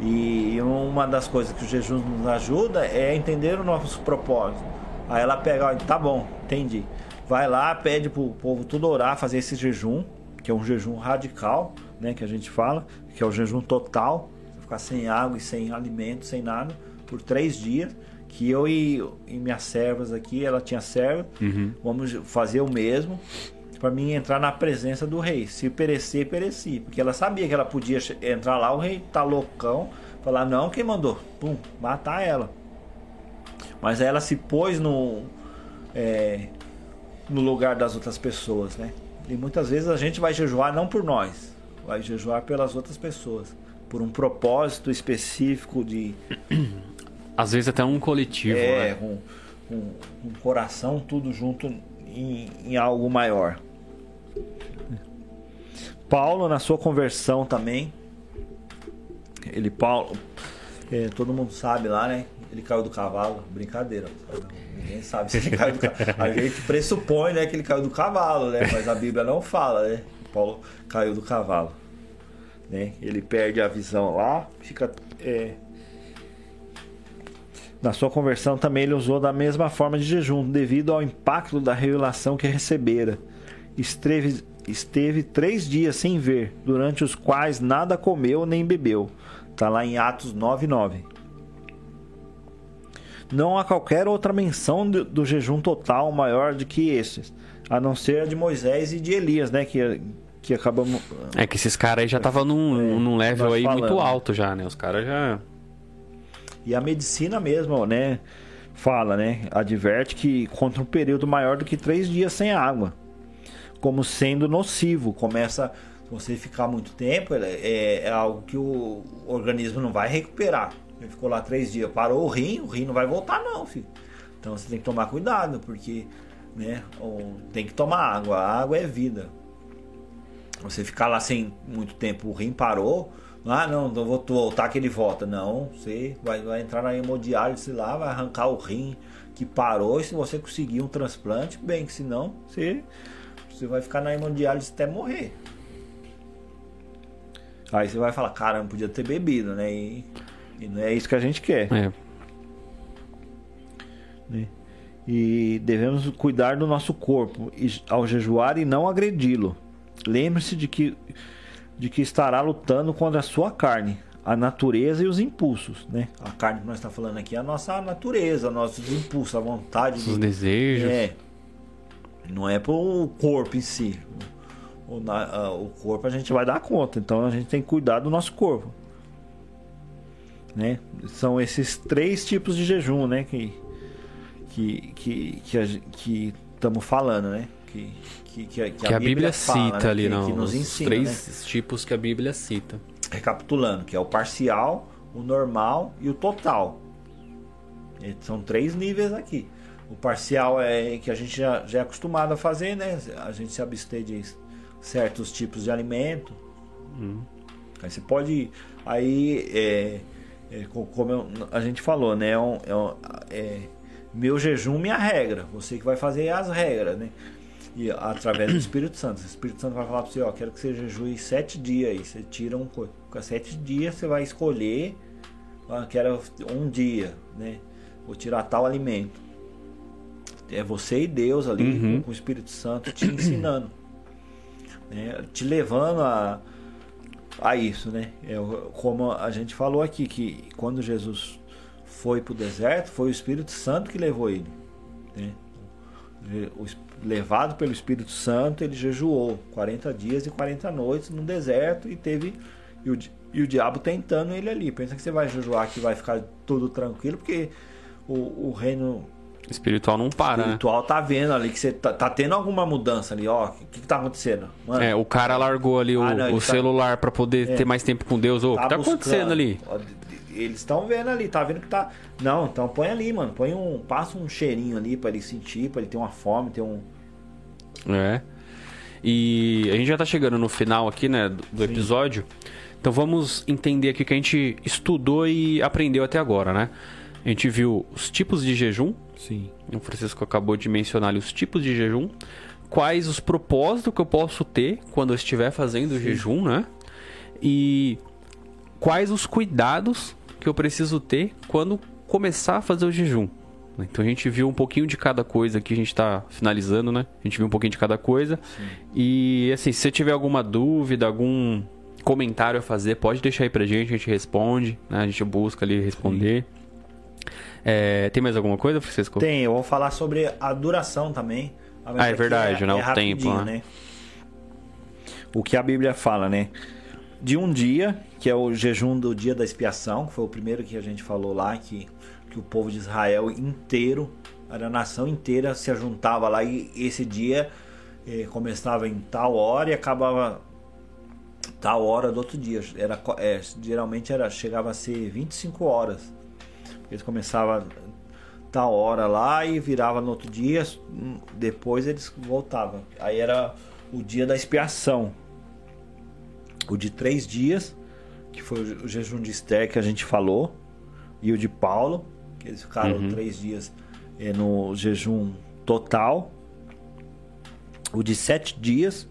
E uma das coisas que o jejum nos ajuda é entender o nosso propósito. Aí ela pega, tá bom, entendi. Vai lá, pede pro povo tudo orar, fazer esse jejum, que é um jejum radical, né, que a gente fala, que é o jejum total ficar sem água e sem alimento, sem nada, por três dias. Que eu e, e minhas servas aqui, ela tinha serva, uhum. vamos fazer o mesmo para mim entrar na presença do rei. Se perecer, pereci. Porque ela sabia que ela podia entrar lá, o rei tá loucão, falar, não, quem mandou? Pum, matar ela. Mas ela se pôs no, é, no lugar das outras pessoas, né? E muitas vezes a gente vai jejuar não por nós, vai jejuar pelas outras pessoas por um propósito específico de. Às vezes até um coletivo. É, né? um, um, um, coração, tudo junto em, em algo maior. Paulo, na sua conversão também, ele, Paulo, é, todo mundo sabe lá, né? Ele caiu do cavalo, brincadeira. Ninguém sabe se ele caiu do cavalo. A gente pressupõe, né, que ele caiu do cavalo, né? Mas a Bíblia não fala, né? Paulo caiu do cavalo né? Ele perde a visão lá, fica é, Na sua conversão também ele usou da mesma forma de jejum, devido ao impacto da revelação que recebera. Esteve, esteve três dias sem ver, durante os quais nada comeu nem bebeu. Está lá em Atos 9,9. Não há qualquer outra menção do, do, jejum total maior do que esses, a não ser a de Moisés e de Elias, né? Que, que acabamos. É que esses caras aí já estavam num, é, num level aí falando. muito alto já, né? Os caras já. E a medicina mesmo, né? Fala, né? Adverte que contra um período maior do que três dias sem água, como sendo nocivo. Começa você ficar muito tempo, é, é algo que o organismo não vai recuperar. Ele ficou lá três dias, parou o rim, o rim não vai voltar não, filho. Então você tem que tomar cuidado, porque né, tem que tomar água, a água é vida. Você ficar lá sem muito tempo, o rim parou, ah não, então vou voltar que ele volta. Não, você vai, vai entrar na hemodiálise lá, vai arrancar o rim que parou, e se você conseguir um transplante, bem, que senão você, você vai ficar na hemodiálise até morrer. Aí você vai falar, caramba, podia ter bebido, né? E e não é isso que a gente quer. É. Né? E devemos cuidar do nosso corpo ao jejuar e não agredi-lo. Lembre-se de que, de que estará lutando contra a sua carne, a natureza e os impulsos. Né? A carne que nós estamos falando aqui é a nossa natureza, nossos impulsos, a vontade. Os desejos. É. Não é para o corpo em si. O, na, o corpo a gente vai dar conta, então a gente tem que cuidar do nosso corpo né? São esses três tipos de jejum, né? Que que que que estamos falando, né? Que, que, que, a, que a, Bíblia, Bíblia fala, cita né? ali, não? Que nos ensina, três né? tipos que a Bíblia cita. Recapitulando, que é o parcial, o normal e o total. São três níveis aqui. O parcial é que a gente já, já é acostumado a fazer, né? A gente se abster de certos tipos de alimento. Hum. Aí você pode. Aí é, é, como eu, a gente falou, né? É, um, é, é, meu jejum, minha regra. Você que vai fazer as regras, né? E através do Espírito Santo. O Espírito Santo vai falar para você, ó, quero que você jejue sete dias. Você tira um com sete dias você vai escolher, ó, quero um dia, né? Vou tirar tal alimento. É você e Deus ali uhum. com, com, o Espírito Santo te ensinando, né? te levando a a isso, né? É, como a gente falou aqui, que quando Jesus foi para o deserto, foi o Espírito Santo que levou ele. Né? O, levado pelo Espírito Santo, ele jejuou 40 dias e 40 noites no deserto e teve. E o, e o diabo tentando ele ali. Pensa que você vai jejuar que vai ficar tudo tranquilo, porque o, o reino Espiritual não para. Né? Espiritual né? tá vendo ali que você tá, tá tendo alguma mudança ali, ó. O que, que tá acontecendo? Mano, é, o cara largou ali o, ah, não, o tá- celular tá... para poder é, ter mais tempo com Deus. Ô, o tá que tá buscando. acontecendo ali? Eles estão vendo ali, tá vendo que tá. Não, então põe ali, mano. Põe um. Passa um cheirinho ali para ele sentir, para ele ter uma fome, ter um. É. E a gente já tá chegando no final aqui, né, do, do episódio. Então vamos entender aqui o que a gente estudou e aprendeu até agora, né? A gente viu os tipos de jejum. Sim. O Francisco acabou de mencionar ali os tipos de jejum. Quais os propósitos que eu posso ter quando eu estiver fazendo o jejum, né? E quais os cuidados que eu preciso ter quando começar a fazer o jejum. Então a gente viu um pouquinho de cada coisa aqui, a gente está finalizando, né? A gente viu um pouquinho de cada coisa. Sim. E assim, se você tiver alguma dúvida, algum comentário a fazer, pode deixar aí pra gente, a gente responde, né? A gente busca ali responder. É, tem mais alguma coisa, Francisco? Tem, eu vou falar sobre a duração também. Ah, é verdade, é, né? É o tempo, né? né? O que a Bíblia fala, né? De um dia, que é o jejum do dia da expiação, que foi o primeiro que a gente falou lá, que, que o povo de Israel inteiro, a nação inteira se juntava lá e esse dia eh, começava em tal hora e acabava tal hora do outro dia. Era, é, geralmente era, chegava a ser 25 horas eles começavam tal hora lá e virava no outro dia, depois eles voltavam. Aí era o dia da expiação. O de três dias, que foi o jejum de Esther que a gente falou, e o de Paulo, que eles ficaram uhum. três dias é, no jejum total. O de sete dias,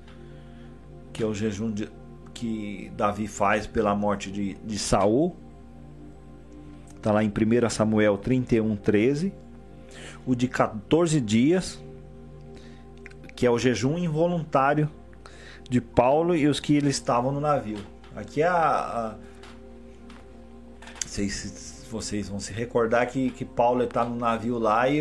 que é o jejum de, que Davi faz pela morte de, de Saul Está lá em 1 Samuel 31, 13. O de 14 dias, que é o jejum involuntário de Paulo e os que eles estavam no navio. Aqui é a. a vocês, vocês vão se recordar que, que Paulo está no navio lá e,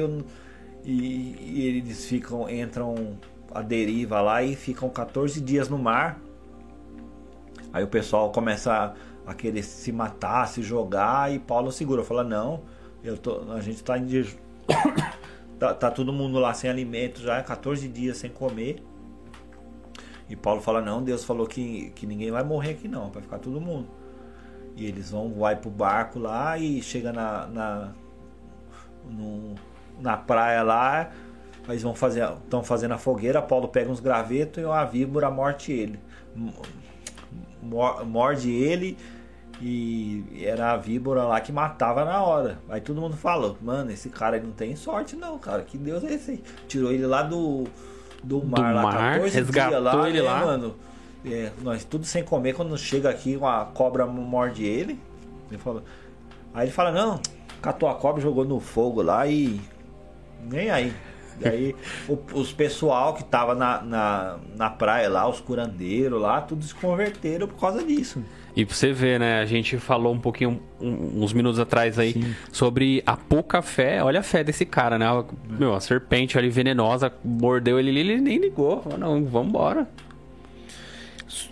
e, e eles ficam, entram a deriva lá e ficam 14 dias no mar. Aí o pessoal começa a, a querer se matar, se jogar e Paulo segura, fala: "Não, eu tô, a gente está em tá, tá todo mundo lá sem alimento já, 14 dias sem comer. E Paulo fala: Não, Deus falou que, que ninguém vai morrer aqui, não, vai ficar todo mundo. E eles vão, vai pro barco lá e chega na, na, no, na praia lá. Eles vão fazer, estão fazendo a fogueira. Paulo pega uns gravetos e uma víbora morte ele, morde ele e era a víbora lá que matava na hora. Aí todo mundo fala, mano, esse cara não tem sorte não, cara. Que Deus é esse aí? Tirou ele lá do, do mar, do lá, mar 14 resgatou lá, ele é, lá. mano. É, nós tudo sem comer, quando chega aqui, uma cobra morde ele. ele fala, aí ele fala, não, catou a cobra, jogou no fogo lá e. Nem aí. Daí o, os pessoal que tava na, na, na praia lá, os curandeiros lá, tudo se converteram por causa disso. E pra você ver, né? A gente falou um pouquinho, um, uns minutos atrás aí, Sim. sobre a pouca fé. Olha a fé desse cara, né? Meu, a serpente ali venenosa mordeu ele, ele nem ligou. Falou, não, vambora.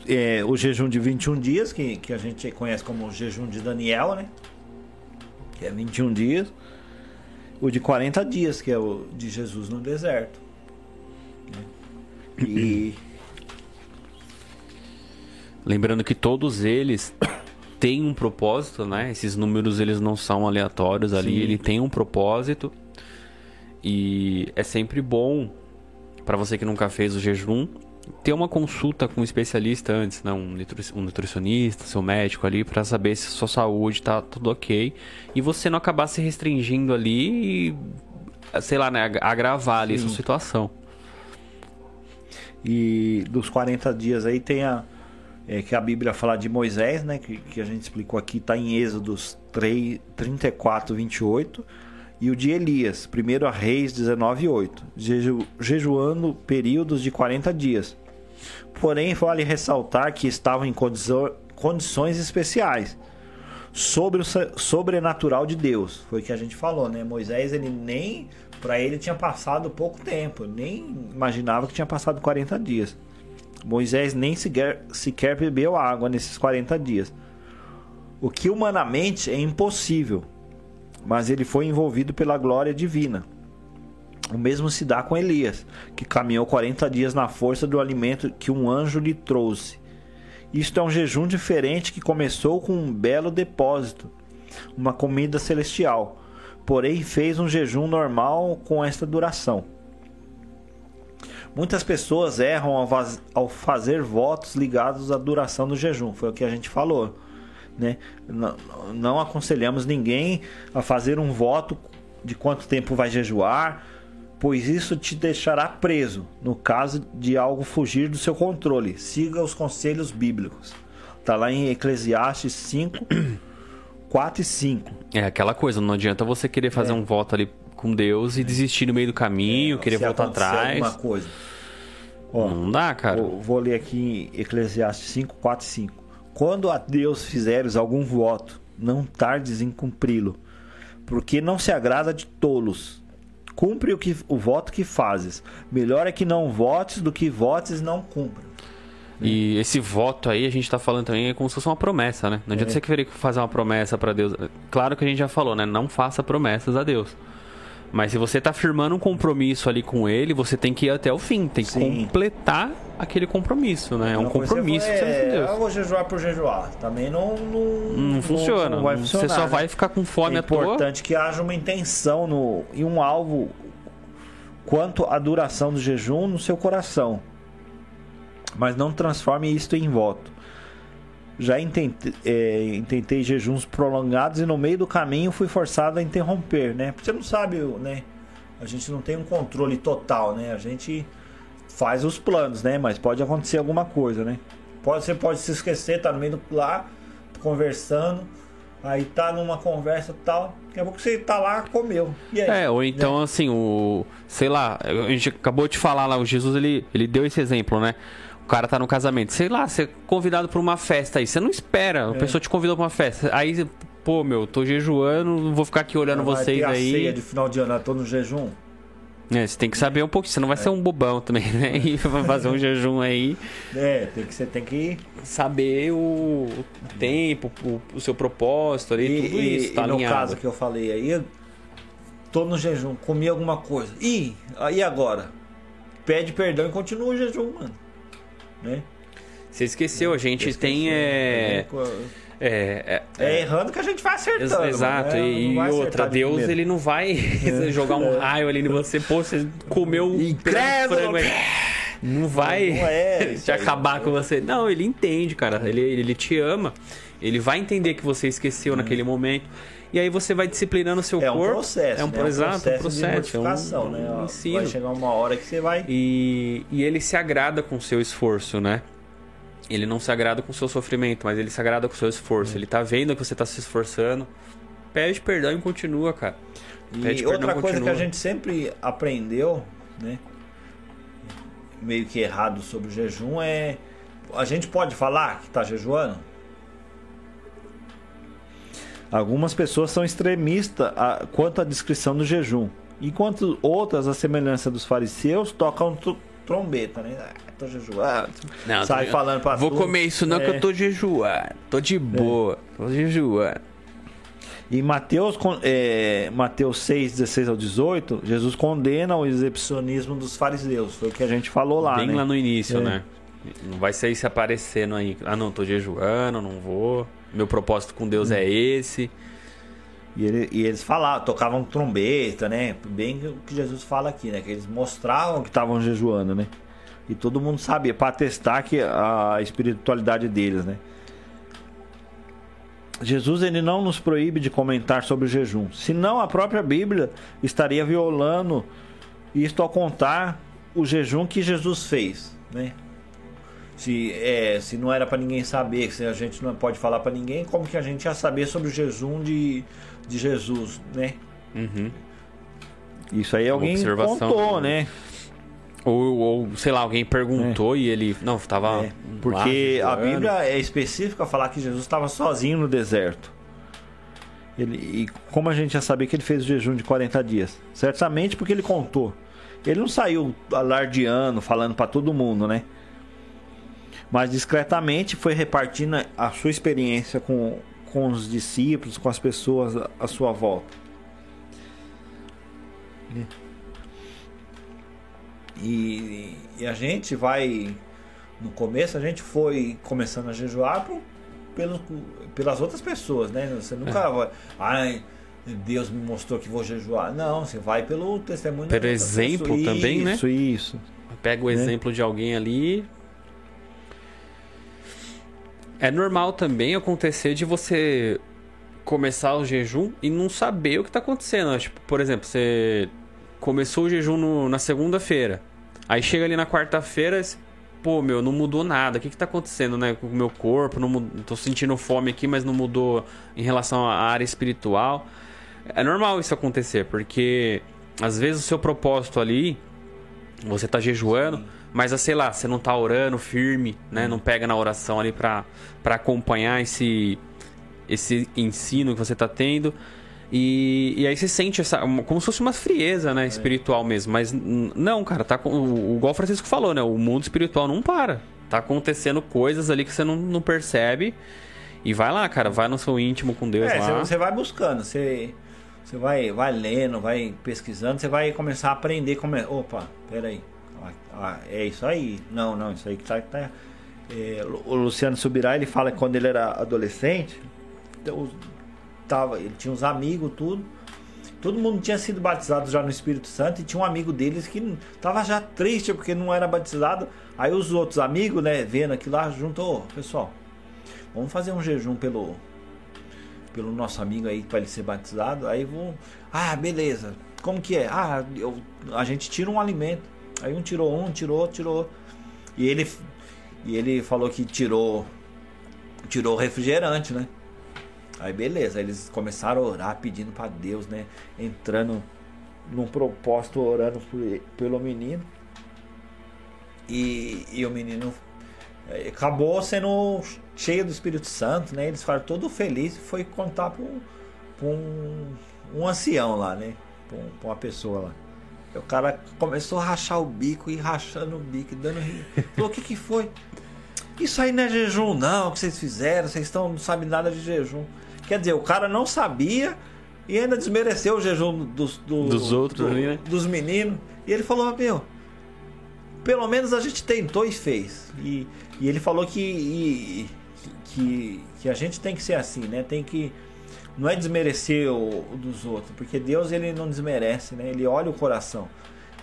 É, o jejum de 21 dias, que, que a gente conhece como o jejum de Daniel, né? Que é 21 dias. O de 40 dias, que é o de Jesus no deserto. Né? E Lembrando que todos eles têm um propósito, né? Esses números eles não são aleatórios ali, Sim. ele tem um propósito. E é sempre bom para você que nunca fez o jejum ter uma consulta com um especialista antes, né? um, nutricionista, seu médico ali, para saber se sua saúde tá tudo ok e você não acabar se restringindo ali e, sei lá, né, agravar ali Sim. sua situação. E dos 40 dias aí tem a, é, que a Bíblia fala de Moisés, né, que, que a gente explicou aqui, está em Êxodos 3, 34, 28, e o de Elias, 1 Reis 19, 8, jeju, jejuando períodos de 40 dias. Porém, vale ressaltar que estavam em condições especiais, sobre o sobrenatural de Deus. Foi o que a gente falou, né? Moisés, ele nem, para ele tinha passado pouco tempo, nem imaginava que tinha passado 40 dias. Moisés nem sequer, sequer bebeu água nesses 40 dias. O que humanamente é impossível, mas ele foi envolvido pela glória divina. O mesmo se dá com Elias, que caminhou 40 dias na força do alimento que um anjo lhe trouxe. Isto é um jejum diferente que começou com um belo depósito, uma comida celestial, porém fez um jejum normal com esta duração. Muitas pessoas erram ao fazer votos ligados à duração do jejum, foi o que a gente falou. Né? Não, aconselhamos ninguém a fazer um voto de quanto tempo vai jejuar, pois isso te deixará preso no caso de algo fugir do seu controle. Siga os conselhos bíblicos. Está lá em Eclesiastes 5, 4 e 5. É aquela coisa, não adianta você querer fazer é. um voto ali com Deus e desistir no meio do caminho, é, querer voltar atrás. Alguma coisa. Ó, não dá, cara. Vou, vou ler aqui em Eclesiastes 5, 4 e 5. Quando a Deus fizeres algum voto, não tardes em cumpri-lo, porque não se agrada de tolos. Cumpre o, que, o voto que fazes. Melhor é que não votes do que votes não cumpra. E esse voto aí, a gente tá falando também, é como se fosse uma promessa, né? Não adianta é. você querer fazer uma promessa para Deus. Claro que a gente já falou, né? Não faça promessas a Deus. Mas se você está firmando um compromisso ali com ele, você tem que ir até o fim, tem que Sim. completar aquele compromisso, né? É um compromisso que você com Deus. Eu vou jejuar por jejuar. Também não. Não, não funciona. Não vai funcionar, você só né? vai ficar com fome é à toa. É importante que haja uma intenção no, e um alvo quanto à duração do jejum no seu coração. Mas não transforme isto em voto. Já intentei, é, intentei jejuns prolongados e no meio do caminho fui forçado a interromper, né? Porque você não sabe, né? A gente não tem um controle total, né? A gente faz os planos, né? Mas pode acontecer alguma coisa, né? Pode, você pode se esquecer, tá no meio do lá, conversando, Aí tá numa conversa e tal, daqui a pouco você tá lá, comeu. É, ou então assim, o. Sei lá, a gente acabou de falar lá, o Jesus ele, ele deu esse exemplo, né? O cara tá no casamento, sei lá, você é convidado pra uma festa aí, você não espera, a É. pessoa te convidou pra uma festa. Aí, pô, meu, tô jejuando, não vou ficar aqui olhando Vai vocês ter a aí. ceia de final de ano, eu tô no jejum. É, você tem que saber um pouquinho, você não vai ser um bobão também, né? E vai fazer um jejum aí. É, tem que, você tem que. Saber o, tempo, o, o seu propósito ali, tudo isso, tá e no alinhado. caso que eu falei aí, tô no jejum, comi alguma coisa. E aí agora? Pede perdão e continua o jejum, mano. Né? Você esqueceu, a gente Esqueci, tem. É, É, é, é, é errando que a gente vai acertando. Exato, né? e, vai outra, Deus primeira. ele não vai jogar um raio ali em você, pô, você comeu um frango aí. Não vai Não é te acabar com você. Não, ele entende, cara. Ele, ele te ama. Ele vai entender que você esqueceu naquele momento. E aí você vai disciplinando o seu É um corpo. processo, É um, né? É um exato, processo, um processo. de é um, né? um ensino. Vai chegar uma hora que você vai. E, e ele se agrada com o seu esforço, né? Ele não se agrada com o seu sofrimento, mas ele se agrada com o seu esforço. Ele tá vendo que você tá se esforçando. Pede perdão e continua, cara. Pede E outra coisa que continua. a gente sempre aprendeu, né? Meio que errado sobre o jejum é. A gente pode falar que tá jejuando? Algumas pessoas são extremistas quanto à descrição do jejum, enquanto outras, a semelhança dos fariseus, tocam tr- trombeta, né? Ah, tô jejuando. Não, Sai tô- falando pra Vou tudo. comer isso não que É. eu tô jejuando. Tô de boa. Tô jejuando. E Mateus, é, Mateus 6, 16 ao 18, Jesus condena o exibicionismo dos fariseus. Foi o que a gente falou lá, Bem né? lá no início, É. né? Não vai ser se aparecendo aí. Ah, não, tô jejuando, não vou. Meu propósito com Deus é esse. E, ele- e eles falavam, tocavam trombeta, né? Bem o que Jesus fala aqui, né? Que eles mostravam que estavam jejuando, né? E todo mundo sabia, para testar que a espiritualidade deles, né? Jesus ele não nos proíbe de comentar sobre o jejum, senão a própria Bíblia estaria violando isto ao contar o jejum que Jesus fez, né? Se, é, se não era para ninguém saber, se a gente não pode falar para ninguém, como que a gente ia saber sobre o jejum de, de Jesus, né? Uhum. Isso aí alguém observação, contou, né? Ou, ou, sei lá, alguém perguntou e ele. Não, tava. É, lá porque a jejuando. Bíblia é específica a falar que Jesus estava sozinho no deserto. Ele, e como a gente já sabia que ele fez o jejum de 40 dias? Certamente porque ele contou. Ele não saiu alardeando, falando para todo mundo, né? Mas discretamente foi repartindo a sua experiência com, com os discípulos, com as pessoas à- sua volta. E, e a gente vai. No começo a gente foi começando a jejuar por, pelo, pelas outras pessoas, né? Você nunca É. vai. Ai, Deus me mostrou que vou jejuar. Não, você vai pelo testemunho Pelo exemplo pessoas. também, né? Isso, isso. Pega o né? exemplo de alguém ali. É normal também acontecer de você começar o jejum e não saber o que tá acontecendo. né? Tipo, por exemplo, você começou o jejum no- na segunda-feira. Aí chega ali na quarta-feira, pô, meu, não mudou nada. O que que tá acontecendo, né, com o meu corpo? Não mud- tô sentindo fome aqui, mas não mudou em relação à área espiritual. É normal isso acontecer, porque às vezes o seu propósito ali você tá jejuando, mas ah, sei lá, você não tá orando firme, né? Não pega na oração ali pra, pra acompanhar esse, esse ensino que você tá tendo. E, e aí você sente essa, como se fosse uma frieza, né? Espiritual mesmo. Mas não, cara, tá com. o- Igual o Francisco falou, né? O mundo espiritual não para. Tá acontecendo coisas ali que você não, não percebe. E vai lá, cara, vai no seu íntimo com Deus É, você, lá. você vai buscando, você, você vai, vai lendo, vai pesquisando, você vai começar a aprender como é. Opa, peraí. Ah, é isso aí. Não, não, isso aí que tá. tá é, o Luciano Subirá, ele fala que quando ele era adolescente, então, tava, ele tinha uns amigos, tudo. Todo mundo tinha sido batizado já no Espírito Santo e tinha um amigo deles que tava já triste porque não era batizado. Aí os outros amigos, né, vendo aquilo lá, juntou, "Ô, pessoal, vamos fazer um jejum pelo pelo nosso amigo aí para ele ser batizado. Aí vou, ah, beleza. Como que é? Ah, eu, a gente tira um alimento. Aí um tirou um, tirou, tirou. E ele e ele falou que tirou tirou refrigerante, né? Aí beleza, eles começaram a orar pedindo para Deus, né? Entrando num propósito, orando por, pelo menino. E, e o menino é, acabou sendo cheio do Espírito Santo, né? Eles ficaram todo felizes e foi contar para um, um ancião lá, né? Para uma pessoa lá. O cara começou a rachar o bico e rachando o bico, dando. Falou: o que, que foi? Isso aí não é jejum, não, que vocês fizeram, vocês estão, não sabem nada de jejum. Quer dizer, o cara não sabia e ainda desmereceu o jejum dos, do, dos outros do, né? dos meninos. E ele falou, meu, pelo menos a gente tentou e fez. E, e ele falou que, e, que, que a gente tem que ser assim, né? Tem que. Não é desmerecer o, o, dos outros, porque Deus ele não desmerece, né? Ele olha o coração.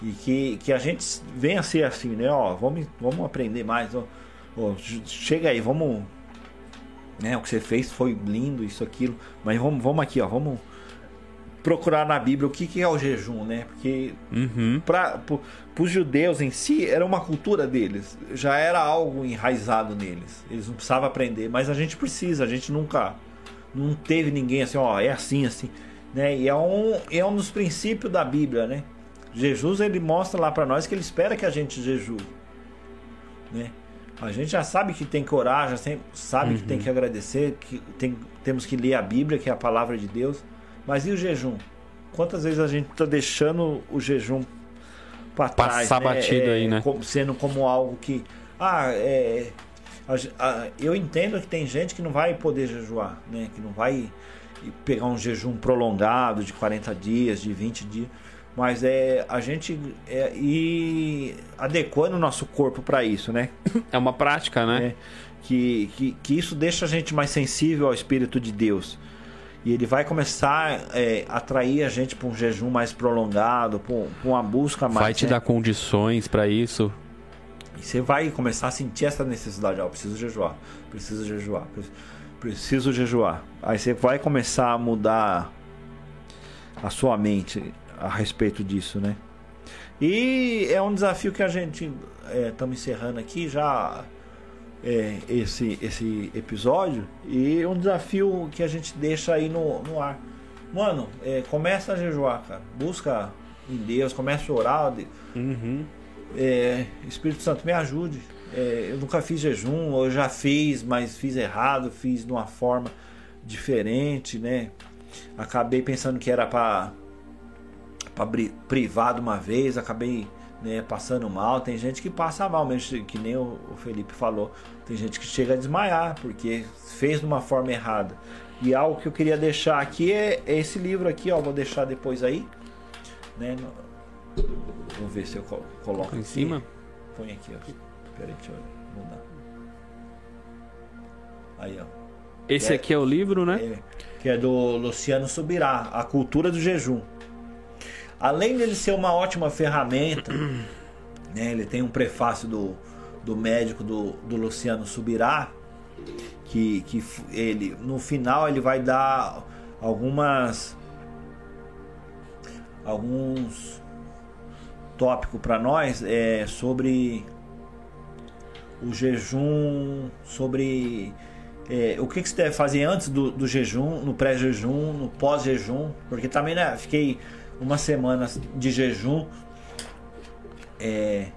E que, que a gente venha a ser assim, né? Ó, vamos, vamos aprender mais. Ó, ó, chega aí, vamos. Né, o que você fez foi lindo, isso, aquilo. Mas vamos, vamos aqui, ó. Vamos procurar na Bíblia o que, que é o jejum, né? Porque uhum. para os judeus em si era uma cultura deles, já era algo enraizado neles. Eles não precisavam aprender, mas a gente precisa. A gente nunca não teve ninguém assim, ó, é assim, assim, né? E é um é um dos princípios da Bíblia, né? Jesus ele mostra lá para nós que ele espera que a gente jejue, né? A gente já sabe que tem que orar, já sabe uhum. que tem que agradecer, que tem, temos que ler a Bíblia, que é a palavra de Deus. Mas e o jejum? Quantas vezes a gente está deixando o jejum para trás? Passar né? batido é, aí, né? Sendo como algo que. Ah, é. Eu entendo que tem gente que não vai poder jejuar, né? Que não vai pegar um jejum prolongado de 40 dias, de 20 dias. Mas é a gente é, ir adequando o nosso corpo para isso, né? É uma prática, né? É, que, que, que isso deixa a gente mais sensível ao Espírito de Deus. E ele vai começar é, a atrair a gente para um jejum mais prolongado, para uma busca mais. Vai te né? dar condições para isso. E você vai começar a sentir essa necessidade. Ó, preciso jejuar, preciso jejuar, preciso jejuar. Aí você vai começar a mudar a sua mente a respeito disso, né? E é um desafio que a gente estamos é, encerrando aqui já é, esse, esse episódio e um desafio que a gente deixa aí no, no ar. Mano, é, começa a jejuar, cara. Busca em Deus, começa a orar. Uhum. É, Espírito Santo, me ajude. É, eu nunca fiz jejum, eu já fiz, mas fiz errado, fiz de uma forma diferente, né? Acabei pensando que era para privar de uma vez, acabei né, passando mal. Tem gente que passa mal, mesmo que nem o Felipe falou. Tem gente que chega a desmaiar porque fez de uma forma errada. E algo que eu queria deixar aqui é esse livro aqui, ó. Vou deixar depois aí. Né? Vou ver se eu coloco em cima. Põe aqui, ó. Peraí, deixa eu mudar. Aí, ó. Esse é, aqui é o livro, né? É, que é do Luciano Subirá, A Cultura do Jejum. Além dele ser uma ótima ferramenta, né, ele tem um prefácio do, do médico do, do Luciano Subirá, que, que ele no final ele vai dar algumas alguns tópicos para nós é, sobre o jejum, sobre é, o que, que você deve fazer antes do, do jejum, no pré-jejum, no pós-jejum, porque também né, fiquei uma semana de jejum é,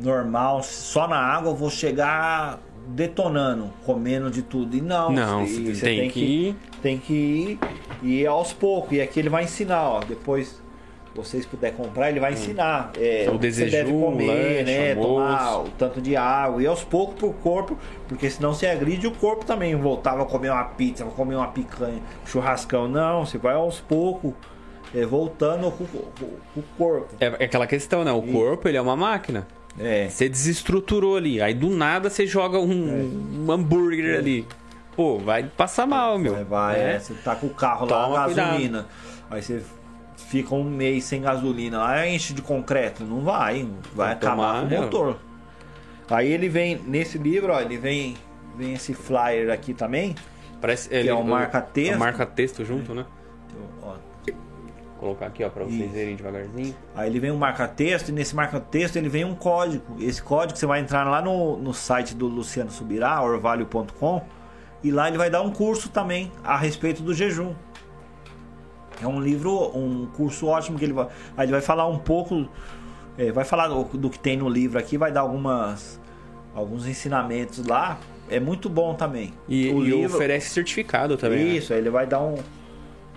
normal, só na água eu vou chegar detonando, comendo de tudo. E não, não você, você tem, tem, que ir. Tem que ir e aos poucos. E aqui ele vai ensinar, ó. Depois vocês puder comprar, ele vai ensinar. É, o desejo, você deve comer, lanche, né? Tomar o tanto de água. E aos poucos pro corpo, porque senão você agride o corpo também. Voltava a comer uma pizza, comer uma picanha, churrascão. Não, você vai aos poucos é, voltando com, o corpo. É, é aquela questão, né? O e... corpo ele é uma máquina. É. Você desestruturou ali. Aí do nada você joga um, é. um hambúrguer é. ali. Pô, vai passar mal, meu. Vai, vai é. Você tá com o carro Toma lá, gasolina. Cuidado. Aí você fica um mês sem gasolina lá, enche de concreto. Não vai. Vai acabar com o motor. Aí ele vem, nesse livro, ó, ele vem, vem esse flyer aqui também. Parece, que ele, é um marca-texto. Um marca-texto junto, né? colocar aqui, ó, para vocês Isso. verem devagarzinho. Aí ele vem um marca-texto e nesse marca-texto ele vem um código. Esse código você vai entrar lá no, no site do Luciano Subirá, orvalho.com. E lá ele vai dar um curso também a respeito do jejum. É um livro, um curso ótimo que ele vai. Aí ele vai falar um pouco. É, vai falar do, do, que tem no livro aqui, vai dar algumas. alguns ensinamentos lá. É muito bom também. E, o e livro, oferece certificado também. Né? Isso, né? ele vai dar um,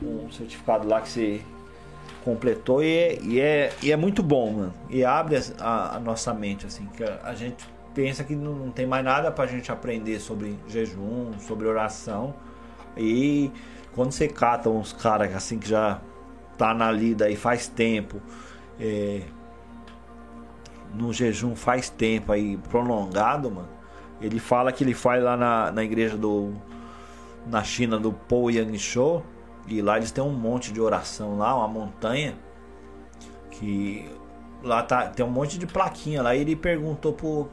um certificado lá que você completou e é, e é, e é muito bom, mano. E abre a, a nossa mente, assim, que a, a gente pensa que não, não tem mais nada pra gente aprender sobre jejum, sobre oração. E quando você cata uns caras assim que já tá na lida aí faz tempo, é, no jejum faz tempo aí prolongado, mano. Ele fala que ele faz lá na, na igreja do. na China do Po Yang Shou. E lá eles têm um monte de oração lá, uma montanha. Que lá tá, tem um monte de plaquinha lá. E ele perguntou por.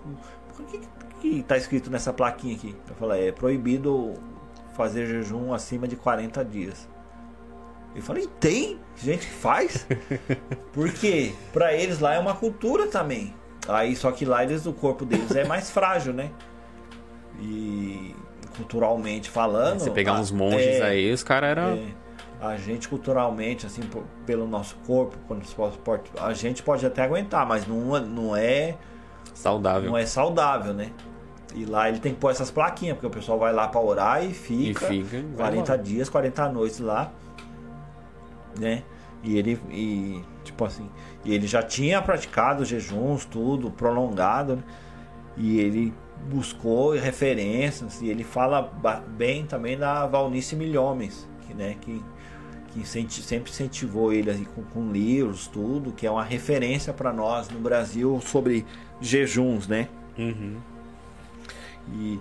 Por que, que tá escrito nessa plaquinha aqui? Eu falei, é proibido fazer jejum acima de 40 dias. Eu falei, tem gente que faz. Porque para eles lá é uma cultura também. Aí só que lá eles o corpo deles é mais frágil, né? E culturalmente falando, você pegar uns monges é, aí, os caras eram é, a gente culturalmente assim pelo nosso corpo, quando a gente pode até aguentar, mas não, não é saudável. Não é saudável, né? E lá ele tem que pôr essas plaquinhas, porque o pessoal vai lá para orar e fica, e fica 40 dias, 40 noites lá, né? E ele e tipo assim, e ele já tinha praticado jejuns, tudo prolongado, né? E ele buscou referências e ele fala bem também da Valnice Milhomens, que né, que que sempre incentivou ele assim, com, com livros, tudo, que é uma referência para nós no Brasil sobre jejuns, né? Uhum. E,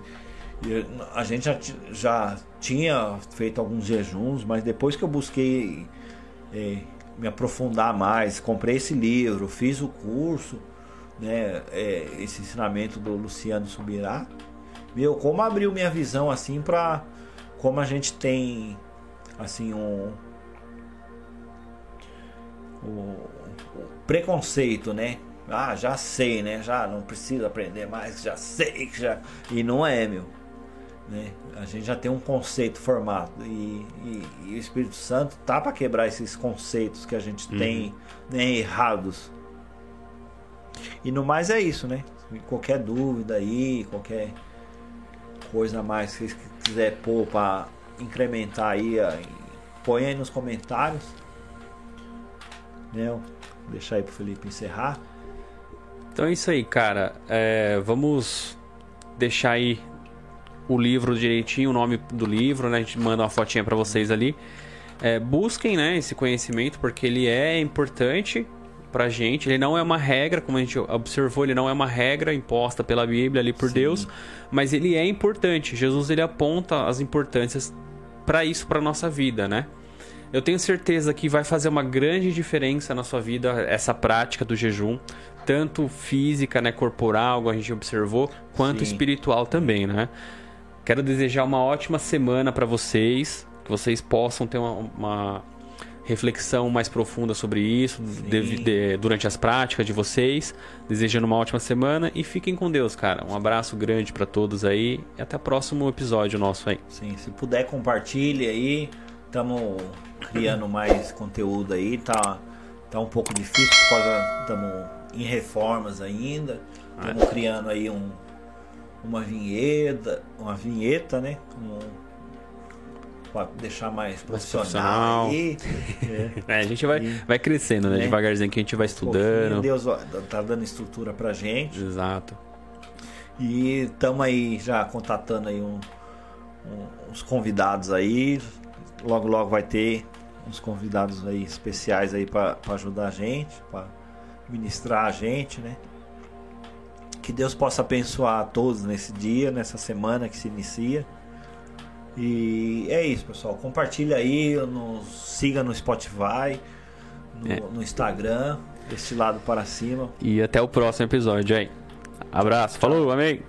e a gente já, já, tinha feito alguns jejuns, mas depois que eu busquei é, me aprofundar mais, comprei esse livro, fiz o curso, né, é, esse ensinamento do Luciano Subirá, meu, como abriu minha visão assim para como a gente tem assim um o, o preconceito, né? Ah, já sei, né? Já não preciso aprender mais, já sei que já. E não é, meu. Né? A gente já tem um conceito formado e, e, e o Espírito Santo tá para quebrar esses conceitos que a gente uhum. tem né, errados. E no mais é isso, né? Qualquer dúvida aí, qualquer coisa a mais que você quiser pôr para incrementar aí, põe aí nos comentários. Né? Vou deixar aí pro Felipe encerrar. Então é isso aí, cara. É, vamos deixar aí o livro direitinho, o nome do livro, né? A gente manda uma fotinha para vocês ali. É, busquem, né, esse conhecimento porque ele é importante pra gente. Ele não é uma regra, como a gente observou, ele não é uma regra imposta pela Bíblia ali por Sim. Deus, mas ele é importante. Jesus ele aponta as importâncias para isso para nossa vida, né? Eu tenho certeza que vai fazer uma grande diferença na sua vida essa prática do jejum tanto física, né, corporal, como a gente observou, quanto Sim. espiritual também, né? Quero desejar uma ótima semana para vocês, que vocês possam ter uma, uma reflexão mais profunda sobre isso de, de, durante as práticas de vocês. Desejando uma ótima semana e fiquem com Deus, cara. Um abraço grande para todos aí e até o próximo episódio nosso aí. Sim, se puder compartilhe aí. Estamos criando mais conteúdo aí, tá tá um pouco difícil por causa estamos em reformas ainda. Estamos ah. criando aí um, uma vinheta, uma vinheta, né? Um, para deixar mais profissional. Aí. É. é. a gente vai, e, vai crescendo, né? né? Devagarzinho que a gente vai estudando. Deus tá dando estrutura pra gente. Exato. E estamos aí já contatando aí um, um, uns convidados aí. Logo, logo vai ter uns convidados aí especiais aí para ajudar a gente, para ministrar a gente, né? Que Deus possa abençoar a todos nesse dia, nessa semana que se inicia. E é isso, pessoal. Compartilha aí, nos siga no Spotify, no, é. no Instagram, deste lado para cima. E até o próximo episódio aí. Abraço, falou, amém.